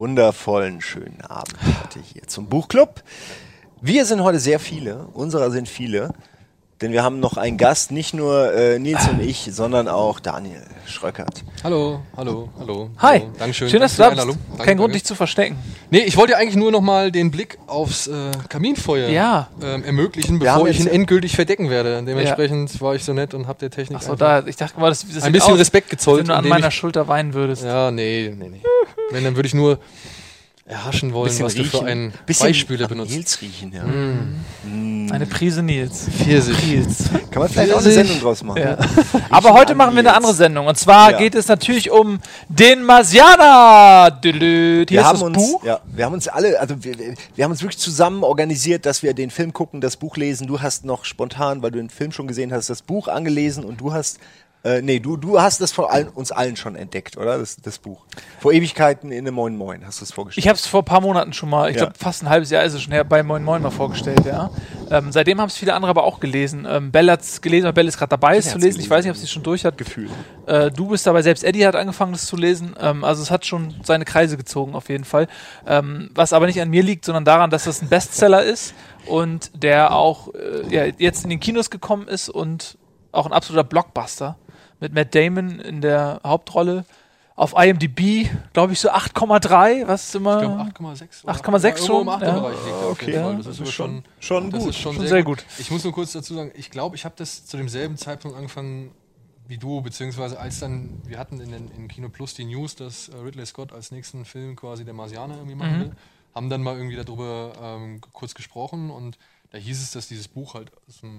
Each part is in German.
wundervollen schönen Abend heute hier zum Buchclub. Wir sind heute sehr viele, unserer sind viele, denn wir haben noch einen Gast, nicht nur äh, Nils und ich, sondern auch Daniel Schröckert. Hallo, hallo, hallo. Hi. Hallo. Dankeschön. Schön, dass du da bist. Einladung. Danke, Kein Grund, dich zu verstecken. Nee, ich wollte ja eigentlich nur noch mal den Blick aufs äh, Kaminfeuer Ja. ähm, ermöglichen, bevor ich ihn endgültig verdecken werde. Dementsprechend war ich so nett und hab der Technik Achso, einfach da, ich dachte mal, das, das ein bisschen aus, Respekt gezollt. wenn du an meiner ich, Schulter weinen würdest. Ja, nee, nee, nee. Wenn, dann würde ich nur erhaschen wollen, was du für einen Beispiele am benutzt. Nils riechen, ja. Eine Prise Nils. Pfirsich. Nils. Kann man vielleicht auch eine Pfirsich. Sendung draus machen. Ja. Aber heute machen wir eine andere Sendung. Und zwar Ja. geht es natürlich um den. Dülü. Hier Wir haben, uns, Buch. ja, wir haben uns alle, also wir, wir- wir haben uns wirklich zusammen organisiert, dass wir den Film gucken, das Buch lesen. Du hast noch spontan, weil du den Film schon gesehen hast, das Buch angelesen und du hast, äh, nee, du, du hast das von allen, uns allen schon entdeckt, oder? Das, das Buch. Vor Ewigkeiten in einem Moin Moin hast du es vorgestellt. Ich habe es vor ein paar Monaten schon mal, ich Ja. glaube fast ein halbes Jahr ist es schon her, bei Moin Moin mal vorgestellt, ja. Ähm, seitdem haben es viele andere aber auch gelesen. Ähm, Bell hat es gelesen, weil Bell ist gerade dabei, es zu lesen. Ich gelesen? weiß nicht, ob sie es schon durch hat. Gefühl. Äh, du bist dabei, selbst Eddie hat angefangen, das zu lesen. Ähm, also es hat schon seine Kreise gezogen, auf jeden Fall. Ähm, was aber nicht an mir liegt, sondern daran, dass das ein Bestseller ist und der auch äh, ja, jetzt in den Kinos gekommen ist und auch ein absoluter Blockbuster mit Matt Damon in der Hauptrolle. Auf IMDb, glaube ich, so 8,3, was ist immer. Ich glaube 8,6. oder 8,6 irgendwo schon, Im ja. 8er Bereich liegt auf Okay. jeden Fall. Ja, Das ist aber schon, Schon das gut. ist schon, Schon sehr, sehr gut. gut. Ich muss nur kurz dazu sagen, ich glaube, ich habe das zu demselben Zeitpunkt angefangen wie du, beziehungsweise als dann, wir hatten in, den, in Kino Plus die News, dass äh, Ridley Scott als nächsten Film quasi der Marsianer irgendwie machen Mhm. will, haben dann mal irgendwie darüber ähm, kurz gesprochen und da hieß es, dass dieses Buch halt so eine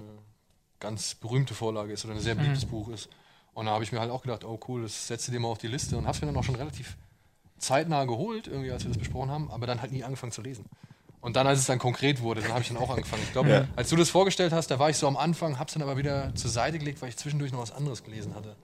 ganz berühmte Vorlage ist oder ein sehr beliebtes Buch ist. Und da habe ich mir halt auch gedacht, oh cool, das setze dir mal auf die Liste und habe es mir dann auch schon relativ zeitnah geholt, irgendwie als wir das besprochen haben, aber dann halt nie angefangen zu lesen. Und dann, als es dann konkret wurde, dann habe ich dann auch angefangen. Ich glaube, Ja. als du das vorgestellt hast, da war ich so am Anfang, habe es dann aber wieder zur Seite gelegt, weil ich zwischendurch noch was anderes gelesen hatte.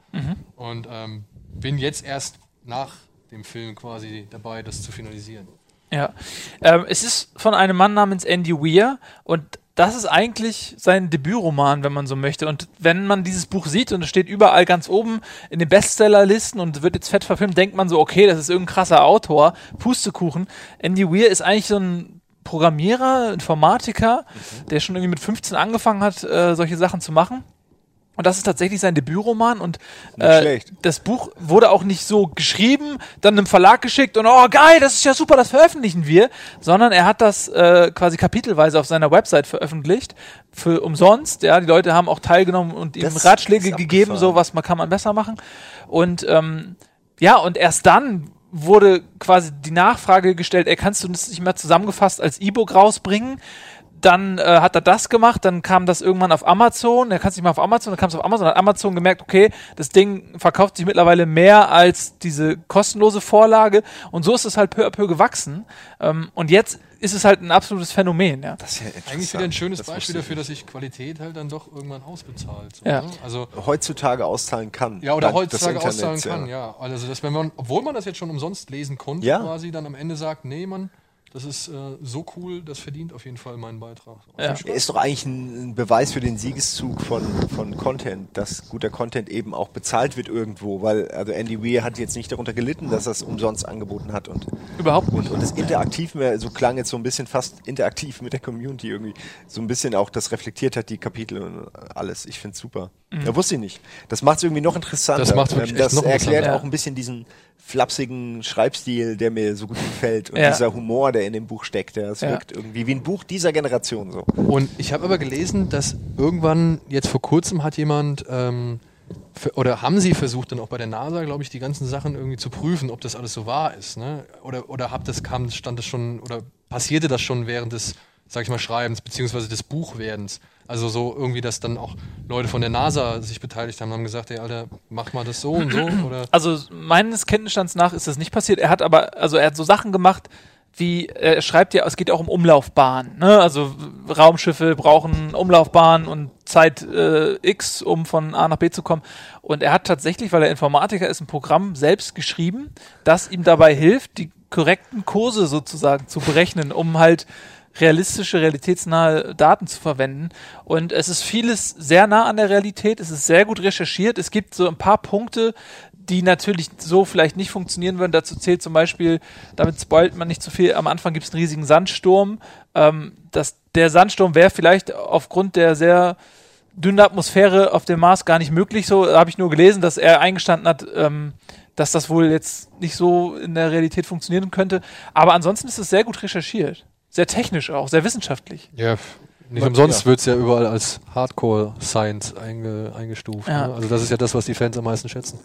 Und ähm, bin jetzt erst nach dem Film quasi dabei, das zu finalisieren. Ja. Ähm, es ist von einem Mann namens Andy Weir und das ist eigentlich sein Debütroman, wenn man so möchte. Und wenn man dieses Buch sieht und es steht überall ganz oben in den Bestsellerlisten und wird jetzt fett verfilmt, denkt man so, okay, das ist irgendein krasser Autor. Pustekuchen. Andy Weir ist eigentlich so ein Programmierer, Informatiker, der schon irgendwie mit 15 angefangen hat, äh, solche Sachen zu machen. Und das ist tatsächlich sein Debütroman und äh, das Buch wurde auch nicht so geschrieben, dann einem Verlag geschickt und oh geil, das ist ja super, das veröffentlichen wir, sondern er hat das äh, quasi kapitelweise auf seiner Website veröffentlicht für umsonst. Ja, die Leute haben auch teilgenommen und ihm Das Ratschläge gegeben, so was man kann man besser machen. Und ähm, ja, und erst dann wurde quasi die Nachfrage gestellt, ey, kannst du das nicht mehr zusammengefasst als E-Book rausbringen? Dann äh, hat er das gemacht, dann kam das irgendwann auf Amazon, er kann es nicht mal auf Amazon, dann kam es auf Amazon, dann hat Amazon gemerkt, okay, das Ding verkauft sich mittlerweile mehr als diese kostenlose Vorlage und so ist es halt peu à peu gewachsen ähm, und jetzt ist es halt ein absolutes Phänomen, ja. Das ist ja interessant. Eigentlich wieder ein schönes Das Beispiel dafür, dass sich Qualität halt dann doch irgendwann ausbezahlt. So, Ja. ne? Also heutzutage auszahlen kann. Ja, oder heutzutage auszahlen kann, ja. Also, dass wenn man, obwohl man das jetzt schon umsonst lesen konnte, Ja. quasi dann am Ende sagt, nee, Mann, das ist äh, so cool, das verdient auf jeden Fall meinen Beitrag. Ja. Er ist doch eigentlich ein, Beweis für den Siegeszug von, von Content, dass guter Content eben auch bezahlt wird irgendwo, weil also Andy Weir hat jetzt nicht darunter gelitten, dass er es umsonst angeboten hat und Überhaupt nicht. und, und das interaktiv mehr, so klang jetzt so ein bisschen fast interaktiv mit der Community irgendwie, so ein bisschen auch das reflektiert hat, die Kapitel und alles. Ich finde super. Ja, wusste ich nicht. Das macht es irgendwie noch interessanter. Das macht's wirklich Ähm, Das noch erklärt auch ein bisschen diesen flapsigen Schreibstil, der mir so gut gefällt und Ja. dieser Humor, der in dem Buch steckt, der es Ja. wirkt irgendwie wie ein Buch dieser Generation so. Und ich habe aber gelesen, dass irgendwann, jetzt vor kurzem hat jemand, ähm, für, oder haben sie versucht, dann auch bei der NASA, glaube ich, die ganzen Sachen irgendwie zu prüfen, ob das alles so wahr ist. Ne? Oder, oder habt das, kam, stand das schon, oder passierte das schon während des, sag ich mal, Schreibens, beziehungsweise des Buchwerdens? Also so irgendwie, dass dann auch Leute von der NASA sich beteiligt haben, haben gesagt, ey Alter, mach mal das so und so. Oder Also meines Kenntnisstands nach ist das nicht passiert. Er hat aber, also er hat so Sachen gemacht, wie er schreibt ja, es geht auch um Umlaufbahn. Ne? Also Raumschiffe brauchen Umlaufbahn und Zeit äh, X, um von A nach B zu kommen. Und er hat tatsächlich, weil er Informatiker ist, ein Programm selbst geschrieben, das ihm dabei hilft, die korrekten Kurse sozusagen zu berechnen, um halt realistische, realitätsnahe Daten zu verwenden. Und es ist vieles sehr nah an der Realität, es ist sehr gut recherchiert. Es gibt so ein paar Punkte, die natürlich so vielleicht nicht funktionieren würden. Dazu zählt zum Beispiel, damit spoilt man nicht zu viel, am Anfang gibt es einen riesigen Sandsturm. Ähm, das, der Sandsturm wäre vielleicht aufgrund der sehr dünnen Atmosphäre auf dem Mars gar nicht möglich. So habe ich nur gelesen, dass er eingestanden hat, ähm, dass das wohl jetzt nicht so in der Realität funktionieren könnte. Aber ansonsten ist es sehr gut recherchiert. Sehr technisch auch, sehr wissenschaftlich. Ja, nicht Man- umsonst ja. wird es ja überall als Hardcore-Science einge, eingestuft. Ja. Ne? Also das ist ja das, was die Fans am meisten schätzen.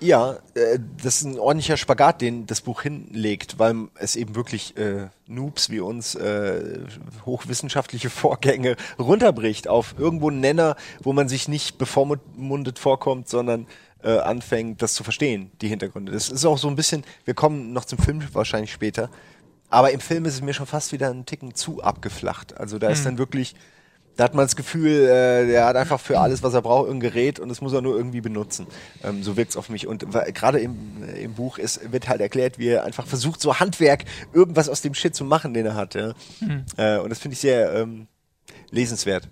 Ja, äh, das ist ein ordentlicher Spagat, den das Buch hinlegt, weil es eben wirklich äh, Noobs wie uns äh, hochwissenschaftliche Vorgänge runterbricht auf irgendwo einen Nenner, wo man sich nicht bevormundet vorkommt, sondern äh, anfängt, das zu verstehen, die Hintergründe. Das ist auch so ein bisschen, wir kommen noch zum Film wahrscheinlich später, aber im Film ist es mir schon fast wieder einen Ticken zu abgeflacht. Also da ist dann wirklich, da hat man das Gefühl, äh, der hat einfach für alles, was er braucht, ein Gerät und das muss er nur irgendwie benutzen. Ähm, so wirkt es auf mich. Und gerade im, äh, im Buch ist, wird halt erklärt, wie er einfach versucht, so Handwerk, irgendwas aus dem Shit zu machen, den er hat. Ja? Äh, und das finde ich sehr ähm, lesenswert.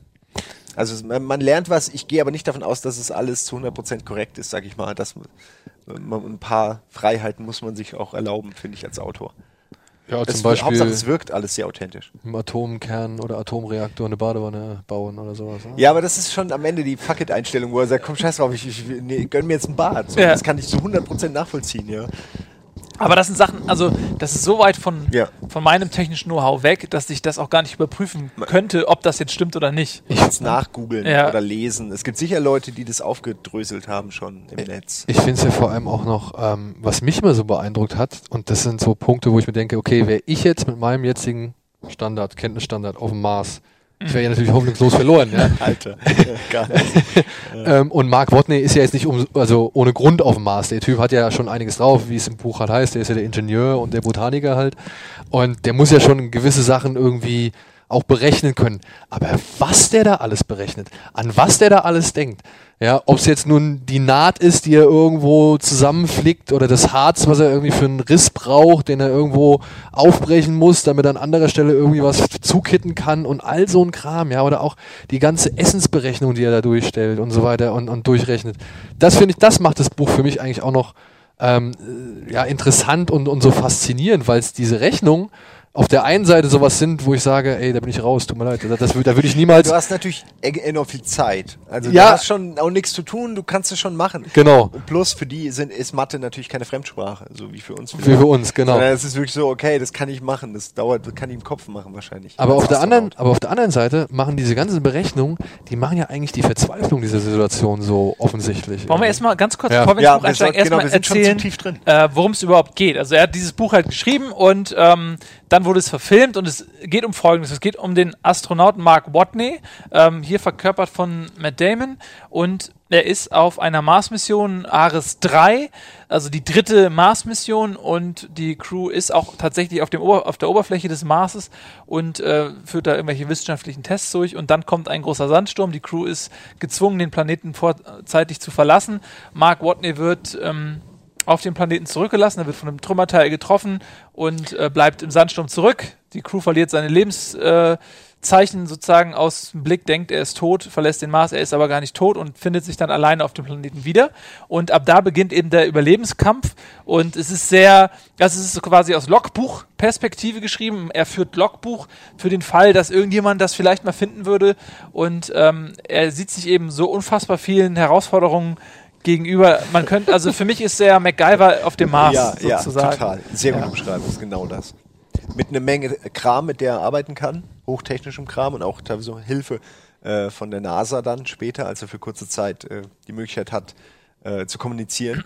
Also man, lernt was, ich gehe aber nicht davon aus, dass es alles zu 100% korrekt ist, sag ich mal. Dass man, ein paar Freiheiten muss man sich auch erlauben, finde ich, als Autor. Ja, Es, zum Beispiel Hauptsache, es wirkt alles sehr authentisch. im Atomkern oder Atomreaktor eine Badewanne bauen oder sowas. Ne? Ja, aber das ist schon am Ende die Fuck-it-Einstellung, wo er sagt, komm, scheiß drauf, ich, ich nee, gönn mir jetzt ein Bad. So, Ja. Das kann ich zu 100% nachvollziehen, ja. Aber das sind Sachen, also das ist so weit von, Ja. von meinem technischen Know-how weg, dass ich das auch gar nicht überprüfen könnte, ob das jetzt stimmt oder nicht. Ich jetzt nachgoogeln Ja. oder lesen. Es gibt sicher Leute, die das aufgedröselt haben schon im Netz. Ich finde es ja vor allem auch noch, ähm, was mich immer so beeindruckt hat, und das sind so Punkte, wo ich mir denke, okay, wäre ich jetzt mit meinem jetzigen Standard, Kenntnisstandard auf dem Mars, ich wäre ja natürlich hoffnungslos verloren, ja. Alter, gar nicht. Ähm, und Mark Watney ist ja jetzt nicht um, also ohne Grund auf dem Mars. Der Typ hat ja schon einiges drauf, wie es im Buch halt heißt. Der ist ja der Ingenieur und der Botaniker halt. Und der muss ja schon gewisse Sachen irgendwie auch berechnen können. Aber was der da alles berechnet, an was der da alles denkt, ja, ob es jetzt nun die Naht ist, die er irgendwo zusammenflickt oder das Harz, was er irgendwie für einen Riss braucht, den er irgendwo aufbrechen muss, damit er an anderer Stelle irgendwie was zukitten kann und all so ein Kram, ja, oder auch die ganze Essensberechnung, die er da durchstellt und so weiter und, und durchrechnet. Das finde ich, das macht das Buch für mich eigentlich auch noch ähm, äh, ja, interessant und, und so faszinierend, weil es diese Rechnung auf der einen Seite sowas sind, wo ich sage, ey, da bin ich raus, tut mir leid, das, das, da würde ich niemals, Du hast natürlich e- enorm viel Zeit. Also Ja. du hast schon auch nichts zu tun, du kannst es schon machen. genau, Und plus für die sind, ist Mathe natürlich keine Fremdsprache, so wie für uns. für, für uns, genau. Es ist wirklich so, okay, das kann ich machen, das dauert, das kann ich im Kopf machen wahrscheinlich. Aber auf, der anderen, aber auf der anderen Seite machen diese ganzen Berechnungen, die machen ja eigentlich die Verzweiflung dieser Situation so offensichtlich. Wollen wir erstmal ganz kurz, Ja. bevor wir Ja, ins Buch wir einsteigen, genau, erstmal erzählen, zu tief drin. äh, worum es überhaupt geht. Also er hat dieses Buch halt geschrieben und ähm, dann wurde es verfilmt und es geht um Folgendes. Es geht um den Astronauten Mark Watney, ähm, hier verkörpert von Matt Damon und er ist auf einer Mars-Mission Ares 3, also die dritte Mars-Mission und die Crew ist auch tatsächlich auf, dem Ober auf der Oberfläche des Marses und äh, führt da irgendwelche wissenschaftlichen Tests durch und dann kommt ein großer Sandsturm. Die Crew ist gezwungen, den Planeten vorzeitig zu verlassen. Mark Watney wird ähm, auf den Planeten zurückgelassen, er wird von einem Trümmerteil getroffen und äh, bleibt im Sandsturm zurück. Die Crew verliert seine Lebenszeichen äh, sozusagen aus dem Blick, denkt, er ist tot, verlässt den Mars, er ist aber gar nicht tot und findet sich dann alleine auf dem Planeten wieder. Und ab da beginnt eben der Überlebenskampf und es ist sehr, das ist quasi aus Logbuch-Perspektive geschrieben. Er führt Logbuch für den Fall, dass irgendjemand das vielleicht mal finden würde und ähm, er sieht sich eben so unfassbar vielen Herausforderungen gegenüber. Man könnte, also für mich ist der MacGyver auf dem Mars ja, ja, sozusagen. total. Sehr Ja. gut umschreiben, ist genau das. Mit einer Menge Kram, mit der er arbeiten kann, hochtechnischem Kram und auch teilweise Hilfe äh, von der NASA dann später, als er für kurze Zeit äh, die Möglichkeit hat, äh, zu kommunizieren.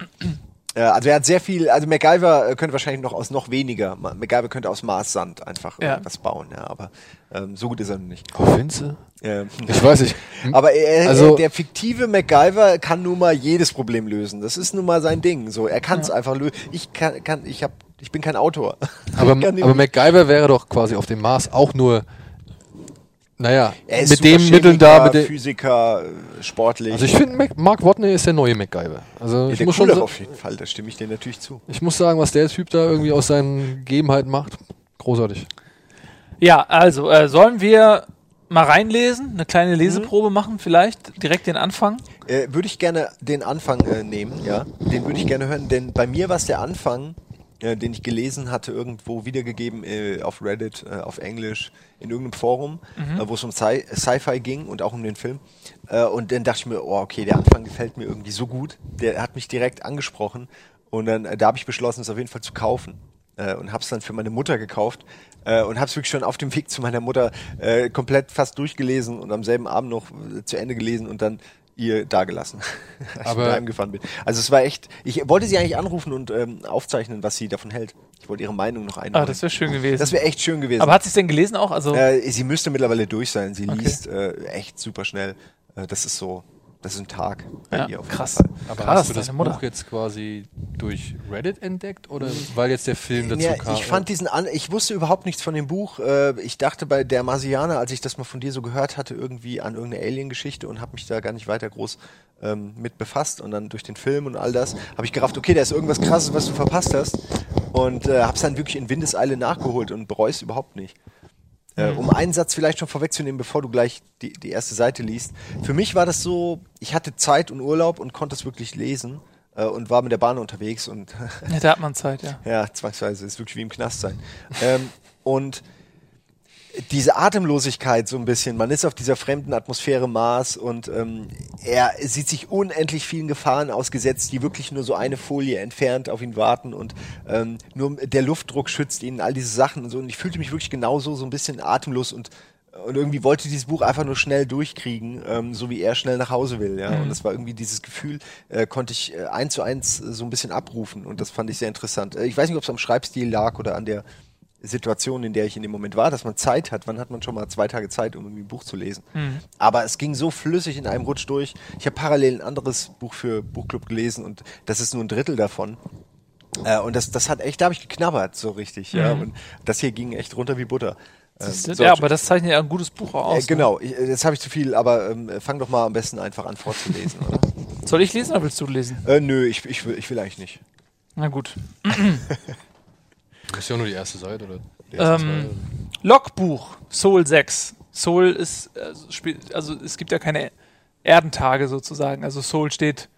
Äh, also er hat sehr viel, also MacGyver äh, könnte wahrscheinlich noch aus noch weniger, Ma- MacGyver könnte aus Marssand einfach Ja. irgendwas bauen, ja, aber ähm, so gut ist er noch nicht. Oh, Vince? Ähm, Ich weiß nicht. aber er, Also- er, der fiktive MacGyver kann nun mal jedes Problem lösen. Das ist nun mal sein Ding. So, er kann es einfach lösen. Ich kann, kann, ich hab, ich bin kein Autor. Aber, aber MacGyver wäre doch quasi auf dem Mars auch nur, naja, er ist mit den Mitteln da, mit den, Physiker, äh, sportlich. also ich finde, Mark Watney ist der neue MacGyver. Also Ja, ich der muss schon auf jeden Fall. Da stimme ich dir natürlich zu. ich muss sagen, was der Typ da irgendwie aus seinen Gegebenheiten macht, großartig. Ja, also äh, sollen wir mal reinlesen, eine kleine Leseprobe machen, vielleicht direkt den Anfang. Äh, würde ich gerne den Anfang äh, nehmen, ja. Den würde ich gerne hören, denn bei mir war es der Anfang, äh, den ich gelesen hatte, irgendwo wiedergegeben äh, auf Reddit, äh, auf Englisch, in irgendeinem Forum, äh, wo es um Sci- Sci-Fi ging und auch um den Film. Äh, und dann dachte ich mir, oh, okay, der Anfang gefällt mir irgendwie so gut. Der hat mich direkt angesprochen. Und dann, da habe ich beschlossen, es auf jeden Fall zu kaufen. Und habe es dann für meine Mutter gekauft. Äh, und habe es wirklich schon auf dem Weg zu meiner Mutter äh, komplett fast durchgelesen und am selben Abend noch zu Ende gelesen und dann ihr dagelassen, als Aber- ich heimgefahren bin. Also es war echt, ich wollte sie eigentlich anrufen und ähm, aufzeichnen, was sie davon hält. Ich wollte ihre Meinung noch einholen. Ah, das wäre schön gewesen. Das wäre echt schön gewesen. Aber hat sie denn gelesen auch? Also, äh, sie müsste mittlerweile durch sein. Sie Okay. liest äh, echt super schnell. Äh, das ist so, das ist ein Tag bei ja, ihr auf krass. Fall. Aber krass, hast du das Mutter. Buch jetzt quasi durch Reddit entdeckt oder weil jetzt der Film dazu Ja, kam? ich fand diesen an, ich wusste überhaupt nichts von dem Buch. Äh, ich dachte bei der Marsianer, als ich das mal von dir so gehört hatte, irgendwie an irgendeine Alien-Geschichte und habe mich da gar nicht weiter groß ähm, mit befasst. Und dann durch den Film und all das habe ich gerafft, okay, da ist irgendwas Krasses, was du verpasst hast. Und äh, habe es dann wirklich in Windeseile nachgeholt und bereue es überhaupt nicht. Äh, um einen Satz vielleicht schon vorwegzunehmen, bevor du gleich die, die erste Seite liest. Für mich war das so, ich hatte Zeit und Urlaub und konnte es wirklich lesen äh, und war mit der Bahn unterwegs und ja, da hat man Zeit, ja. ja, zwangsweise. Ist wirklich wie im Knast sein. ähm, und diese Atemlosigkeit so ein bisschen, man ist auf dieser fremden Atmosphäre Mars und ähm, er sieht sich unendlich vielen Gefahren ausgesetzt, die wirklich nur so eine Folie entfernt auf ihn warten und ähm, nur der Luftdruck schützt ihn, all diese Sachen und so. Und ich fühlte mich wirklich genauso so ein bisschen atemlos und und irgendwie wollte dieses Buch einfach nur schnell durchkriegen, ähm, so wie er schnell nach Hause will. Ja? Und das war irgendwie dieses Gefühl, äh, konnte ich äh, eins zu eins äh, so ein bisschen abrufen. Und das fand ich sehr interessant. Äh, ich weiß nicht, ob es am Schreibstil lag oder an der Situation, in der ich in dem Moment war, dass man Zeit hat. Wann hat man schon mal zwei Tage Zeit, um irgendwie ein Buch zu lesen? Aber es ging so flüssig in einem Rutsch durch. Ich habe parallel ein anderes Buch für Buchclub gelesen und das ist nur ein Drittel davon. Äh, und das, das hat echt, da habe ich geknabbert, so richtig. Ja? Und das hier ging echt runter wie Butter. Ähm, so, ja, aber das zeichnet ja ein gutes Buch auch äh, aus. genau, ich, äh, jetzt habe ich zu viel, aber ähm, fang doch mal am besten einfach an vorzulesen, oder? Soll ich lesen oder willst du lesen? äh, nö, ich, ich, will, ich will eigentlich nicht. Na gut. Das ist ja nur die erste Seite oder erste Ähm, Logbuch, Soul 6. Soul ist, also, spielt, also es gibt ja keine Erdentage sozusagen. Also Soul steht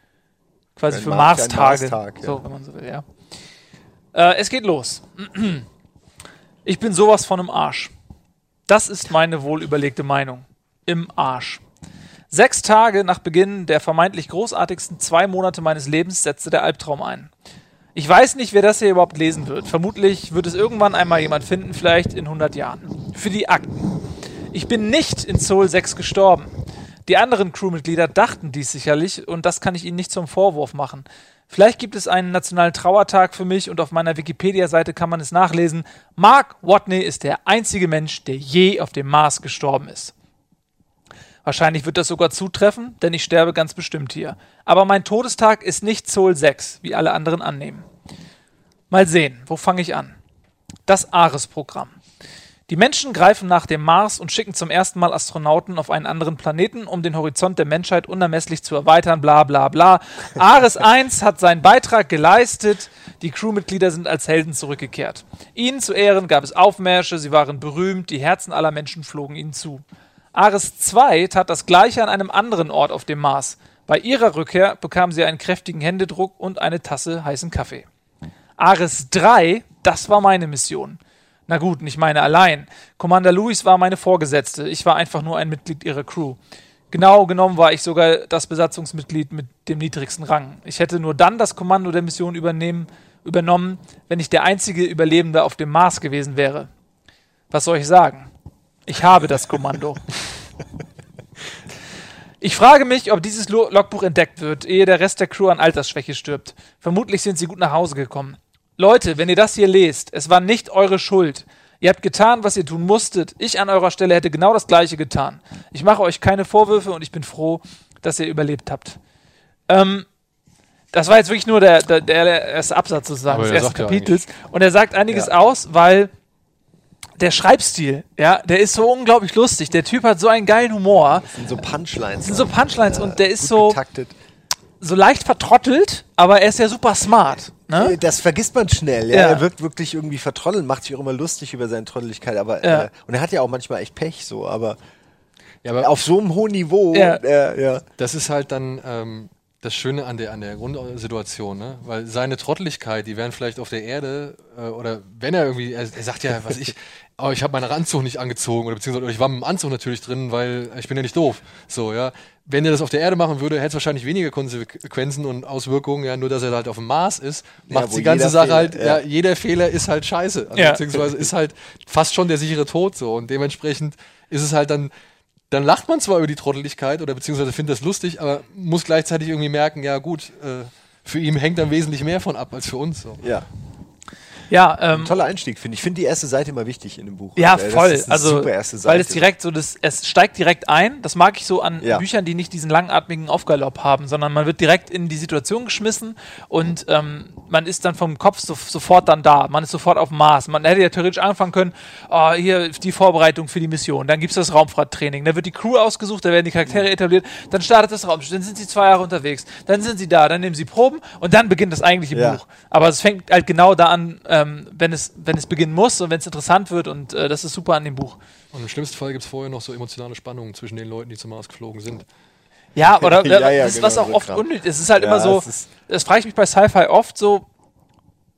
quasi für für Marstage. Marstag, ja. So, wenn man so will, ja. Äh, es geht los. Ich bin sowas von im Arsch. Das ist meine wohlüberlegte Meinung. Im Arsch. Sechs Tage nach Beginn der vermeintlich großartigsten zwei Monate meines Lebens setzte der Albtraum ein. Ich weiß nicht, wer das hier überhaupt lesen wird. Vermutlich wird es irgendwann einmal jemand finden, vielleicht in 100 Jahren. Für die Akten. Ich bin nicht in Soul 6 gestorben. Die anderen Crewmitglieder dachten dies sicherlich und das kann ich ihnen nicht zum Vorwurf machen. Vielleicht gibt es einen nationalen Trauertag für mich und auf meiner Wikipedia-Seite kann man es nachlesen. Mark Watney ist der einzige Mensch, der je auf dem Mars gestorben ist. Wahrscheinlich wird das sogar zutreffen, denn ich sterbe ganz bestimmt hier. Aber mein Todestag ist nicht Soul 6, wie alle anderen annehmen. Mal sehen, wo fange ich an? Das Ares-Programm. Die Menschen greifen nach dem Mars und schicken zum ersten Mal Astronauten auf einen anderen Planeten, um den Horizont der Menschheit unermesslich zu erweitern, bla bla bla. Ares 1 hat seinen Beitrag geleistet, die Crewmitglieder sind als Helden zurückgekehrt. Ihnen zu Ehren gab es Aufmärsche, sie waren berühmt, die Herzen aller Menschen flogen ihnen zu. Ares 2 tat das gleiche an einem anderen Ort auf dem Mars. Bei ihrer Rückkehr bekam sie einen kräftigen Händedruck und eine Tasse heißen Kaffee. Ares 3, das war meine Mission. Na gut, nicht meine allein. Commander Lewis war meine Vorgesetzte. Ich war einfach nur ein Mitglied ihrer Crew. Genau genommen war ich sogar das Besatzungsmitglied mit dem niedrigsten Rang. Ich hätte nur dann das Kommando der Mission übernommen, wenn ich der einzige Überlebende auf dem Mars gewesen wäre. Was soll ich sagen? Ich habe das Kommando. Ich frage mich, ob dieses Lo- Logbuch entdeckt wird, ehe der Rest der Crew an Altersschwäche stirbt. Vermutlich sind sie gut nach Hause gekommen. Leute, wenn ihr das hier lest, es war nicht eure Schuld. Ihr habt getan, was ihr tun musstet. Ich an eurer Stelle hätte genau das Gleiche getan. Ich mache euch keine Vorwürfe und ich bin froh, dass ihr überlebt habt. Ähm, das war jetzt wirklich nur der, der, der erste Absatz sozusagen des er ersten ja Kapitels. Und er sagt einiges Ja. aus, weil der Schreibstil, ja, der ist so unglaublich lustig. Der Typ hat so einen geilen Humor. Das sind so Punchlines. Das sind so Punchlines und der ist so, getaktet. so leicht vertrottelt, aber er ist ja super smart. Ne? Äh, Das vergisst man schnell. Ja? Ja. Er wirkt wirklich irgendwie vertrottelt, macht sich auch immer lustig über seine Trotteligkeit. Aber Ja. äh, und er hat ja auch manchmal echt Pech so. Aber Ja, aber auf so einem hohen Niveau. Ja. äh, ja. das ist halt dann ähm, das Schöne an der, an der Grundsituation, ne? Weil seine Trotteligkeit, die wären vielleicht auf der Erde, äh, oder wenn er irgendwie, er, er sagt ja, was ich, oh, ich habe meinen Anzug nicht angezogen, oder beziehungsweise ich war mit dem Anzug natürlich drin, weil ich bin ja nicht doof. So, ja. Wenn er das auf der Erde machen würde, hätte es wahrscheinlich weniger Konsequenzen und Auswirkungen, ja, nur dass er halt auf dem Mars ist, Ja, macht wo die ganze Sache Fehler- halt, ja. ja. jeder Fehler ist halt scheiße. Also, Ja. Beziehungsweise ist halt fast schon der sichere Tod so. Und dementsprechend ist es halt dann dann lacht man zwar über die Trotteligkeit oder beziehungsweise findet das lustig, aber muss gleichzeitig irgendwie merken, ja gut, äh, für ihn hängt dann wesentlich mehr von ab als für uns. So. ja. Ja, ähm, Toller Einstieg, finde ich. Ich finde die erste Seite immer wichtig in dem Buch. Ja, Äh, das voll. also, weil es direkt so, das, es steigt direkt ein. Das mag ich so an Ja. Büchern, die nicht diesen langatmigen Aufgalopp haben, sondern man wird direkt in die Situation geschmissen und ähm, man ist dann vom Kopf so, sofort dann da. Man ist sofort auf dem Mars. Man hätte ja theoretisch anfangen können, oh, hier die Vorbereitung für die Mission. Dann gibt's das Raumfahrttraining. Da wird die Crew ausgesucht, da werden die Charaktere etabliert. Dann startet das Raumschiff. Dann sind sie zwei Jahre unterwegs. Dann sind sie da. Dann nehmen sie Proben und dann beginnt das eigentliche Ja. Buch. Aber es fängt halt genau da an, ähm, wenn, es, wenn es beginnen muss und wenn es interessant wird und äh, das ist super an dem Buch. Und im schlimmsten Fall gibt es vorher noch so emotionale Spannungen zwischen den Leuten, die zum Mars geflogen sind. Ja, oder Ja, ja, das ist was genau, auch so oft unnötig ist. Es ist halt Ja, immer so, das frage ich mich bei Sci-Fi oft so,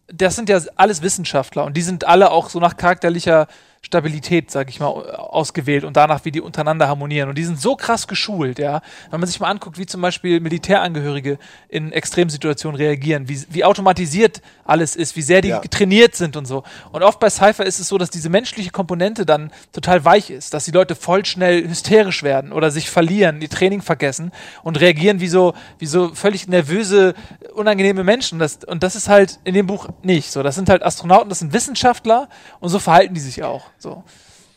das sind ja alles Wissenschaftler und die sind alle auch so nach charakterlicher Stabilität, sag ich mal, ausgewählt und danach, wie die untereinander harmonieren. Und die sind so krass geschult, ja. Wenn man sich mal anguckt, wie zum Beispiel Militärangehörige in Extremsituationen reagieren, wie, wie automatisiert alles ist, wie sehr die Ja. trainiert sind und so. Und oft bei Sci-Fi ist es so, dass diese menschliche Komponente dann total weich ist, dass die Leute voll schnell hysterisch werden oder sich verlieren, die Training vergessen und reagieren wie so, wie so völlig nervöse, unangenehme Menschen. Das, und das ist halt in dem Buch nicht so. Das sind halt Astronauten, das sind Wissenschaftler und so verhalten die sich auch. So.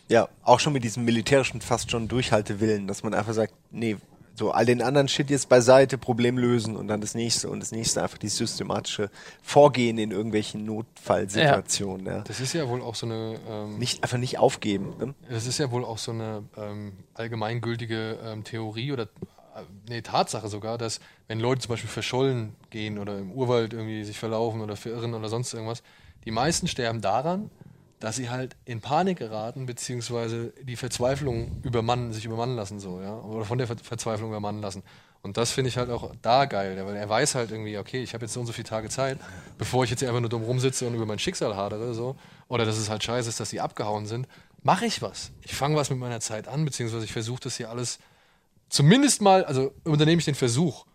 Ja, auch schon mit diesem militärischen fast schon Durchhaltewillen, dass man einfach sagt, nee, so all den anderen Shit jetzt beiseite, Problem lösen und dann das nächste und das nächste einfach dieses systematische Vorgehen in irgendwelchen Notfallsituationen. Ja. Das ist ja wohl auch so eine, ähm, Nicht, einfach nicht aufgeben. Ne? das ist ja wohl auch so eine ähm, allgemeingültige ähm, Theorie oder äh, nee, Tatsache sogar, dass wenn Leute zum Beispiel verschollen gehen oder im Urwald irgendwie sich verlaufen oder verirren oder sonst irgendwas, die meisten sterben daran, dass sie halt in Panik geraten, beziehungsweise die Verzweiflung übermannen, sich übermannen lassen, so, ja, oder von der Ver Verzweiflung übermannen lassen. Und das finde ich halt auch da geil, weil er weiß halt irgendwie, okay, ich habe jetzt so und so viele Tage Zeit, bevor ich jetzt hier einfach nur dumm rumsitze und über mein Schicksal hadere, so, oder dass es halt scheiße ist, dass die abgehauen sind, mache ich was. Ich fange was mit meiner Zeit an, beziehungsweise ich versuche das hier alles zumindest mal, also unternehme ich den Versuch,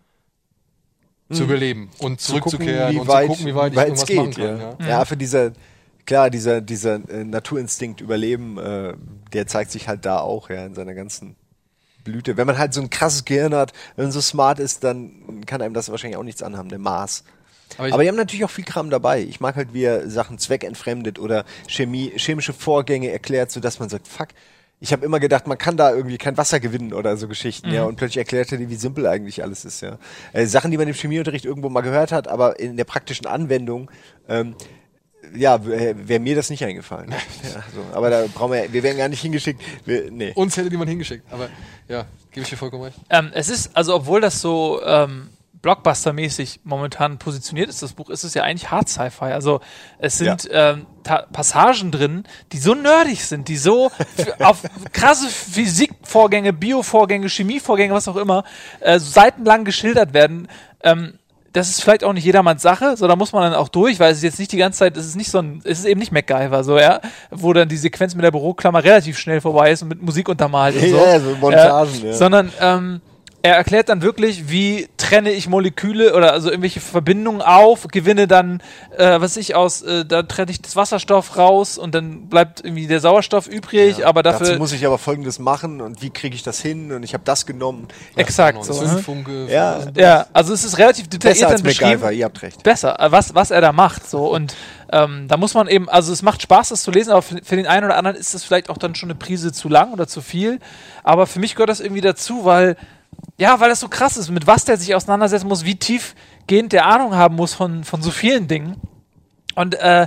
zu überleben und zurückzukehren und zu gucken, wie weit ich irgendwas es machen geht. kann. ja. Ja. Ja. für dieser, klar, dieser, dieser äh, Naturinstinkt Überleben, äh, der zeigt sich halt da auch, ja, in seiner ganzen Blüte. Wenn man halt so ein krasses Gehirn hat, wenn man so smart ist, dann kann einem das wahrscheinlich auch nichts anhaben, der Mars. Aber Aber die haben natürlich auch viel Kram dabei. Ich mag halt, wie er Sachen zweckentfremdet oder Chemie, chemische Vorgänge erklärt, sodass man sagt, fuck, ich habe immer gedacht, man kann da irgendwie kein Wasser gewinnen oder so Geschichten, ja. Und plötzlich erklärt er dir, wie simpel eigentlich alles ist, ja. Äh, Sachen, die man im Chemieunterricht irgendwo mal gehört hat, aber in der praktischen Anwendung, ähm, ja, wäre mir das nicht eingefallen. ja, so. Aber da brauchen wir, wir werden gar nicht hingeschickt. Wir, nee. Uns hätte jemand hingeschickt, aber ja, gebe ich dir vollkommen recht. Ähm, es ist, also obwohl das so ähm, Blockbuster-mäßig momentan positioniert ist, das Buch, ist es ja eigentlich Hard Sci-Fi. Also es sind ähm, Ta- Passagen drin, die so nerdig sind, die so auf krasse Physikvorgänge, Biovorgänge, Chemievorgänge, was auch immer, äh, seitenlang geschildert werden. Ähm, das ist vielleicht auch nicht jedermanns Sache, so da muss man dann auch durch, weil es ist jetzt nicht die ganze Zeit, es ist nicht so ein, es ist eben nicht MacGyver, so, ja, wo dann die Sequenz mit der Büroklammer relativ schnell vorbei ist und mit Musik untermalt und so. Ja, so Montagen, Äh, ja. Sondern ähm, er erklärt dann wirklich, wie trenne ich Moleküle oder also irgendwelche Verbindungen auf, gewinne dann, äh, was ich aus, äh, da trenne ich das Wasserstoff raus und dann bleibt irgendwie der Sauerstoff übrig, Ja. aber Dazu dafür muss ich aber folgendes machen und wie kriege ich das hin und ich habe das genommen. exakt Genau, so. das ne? Zündfunke, Ja, ja, also es ist relativ detailliert Besser als dann beschrieben. MacGyver, ihr habt recht. besser, äh, was, was er da macht. So. Und ähm, da muss man eben, also es macht Spaß, das zu lesen, aber für, für den einen oder anderen ist das vielleicht auch dann schon eine Prise zu lang oder zu viel. Aber für mich gehört das irgendwie dazu, weil, ja, weil das so krass ist, mit was der sich auseinandersetzen muss, wie tiefgehend der Ahnung haben muss von, von so vielen Dingen. Und äh,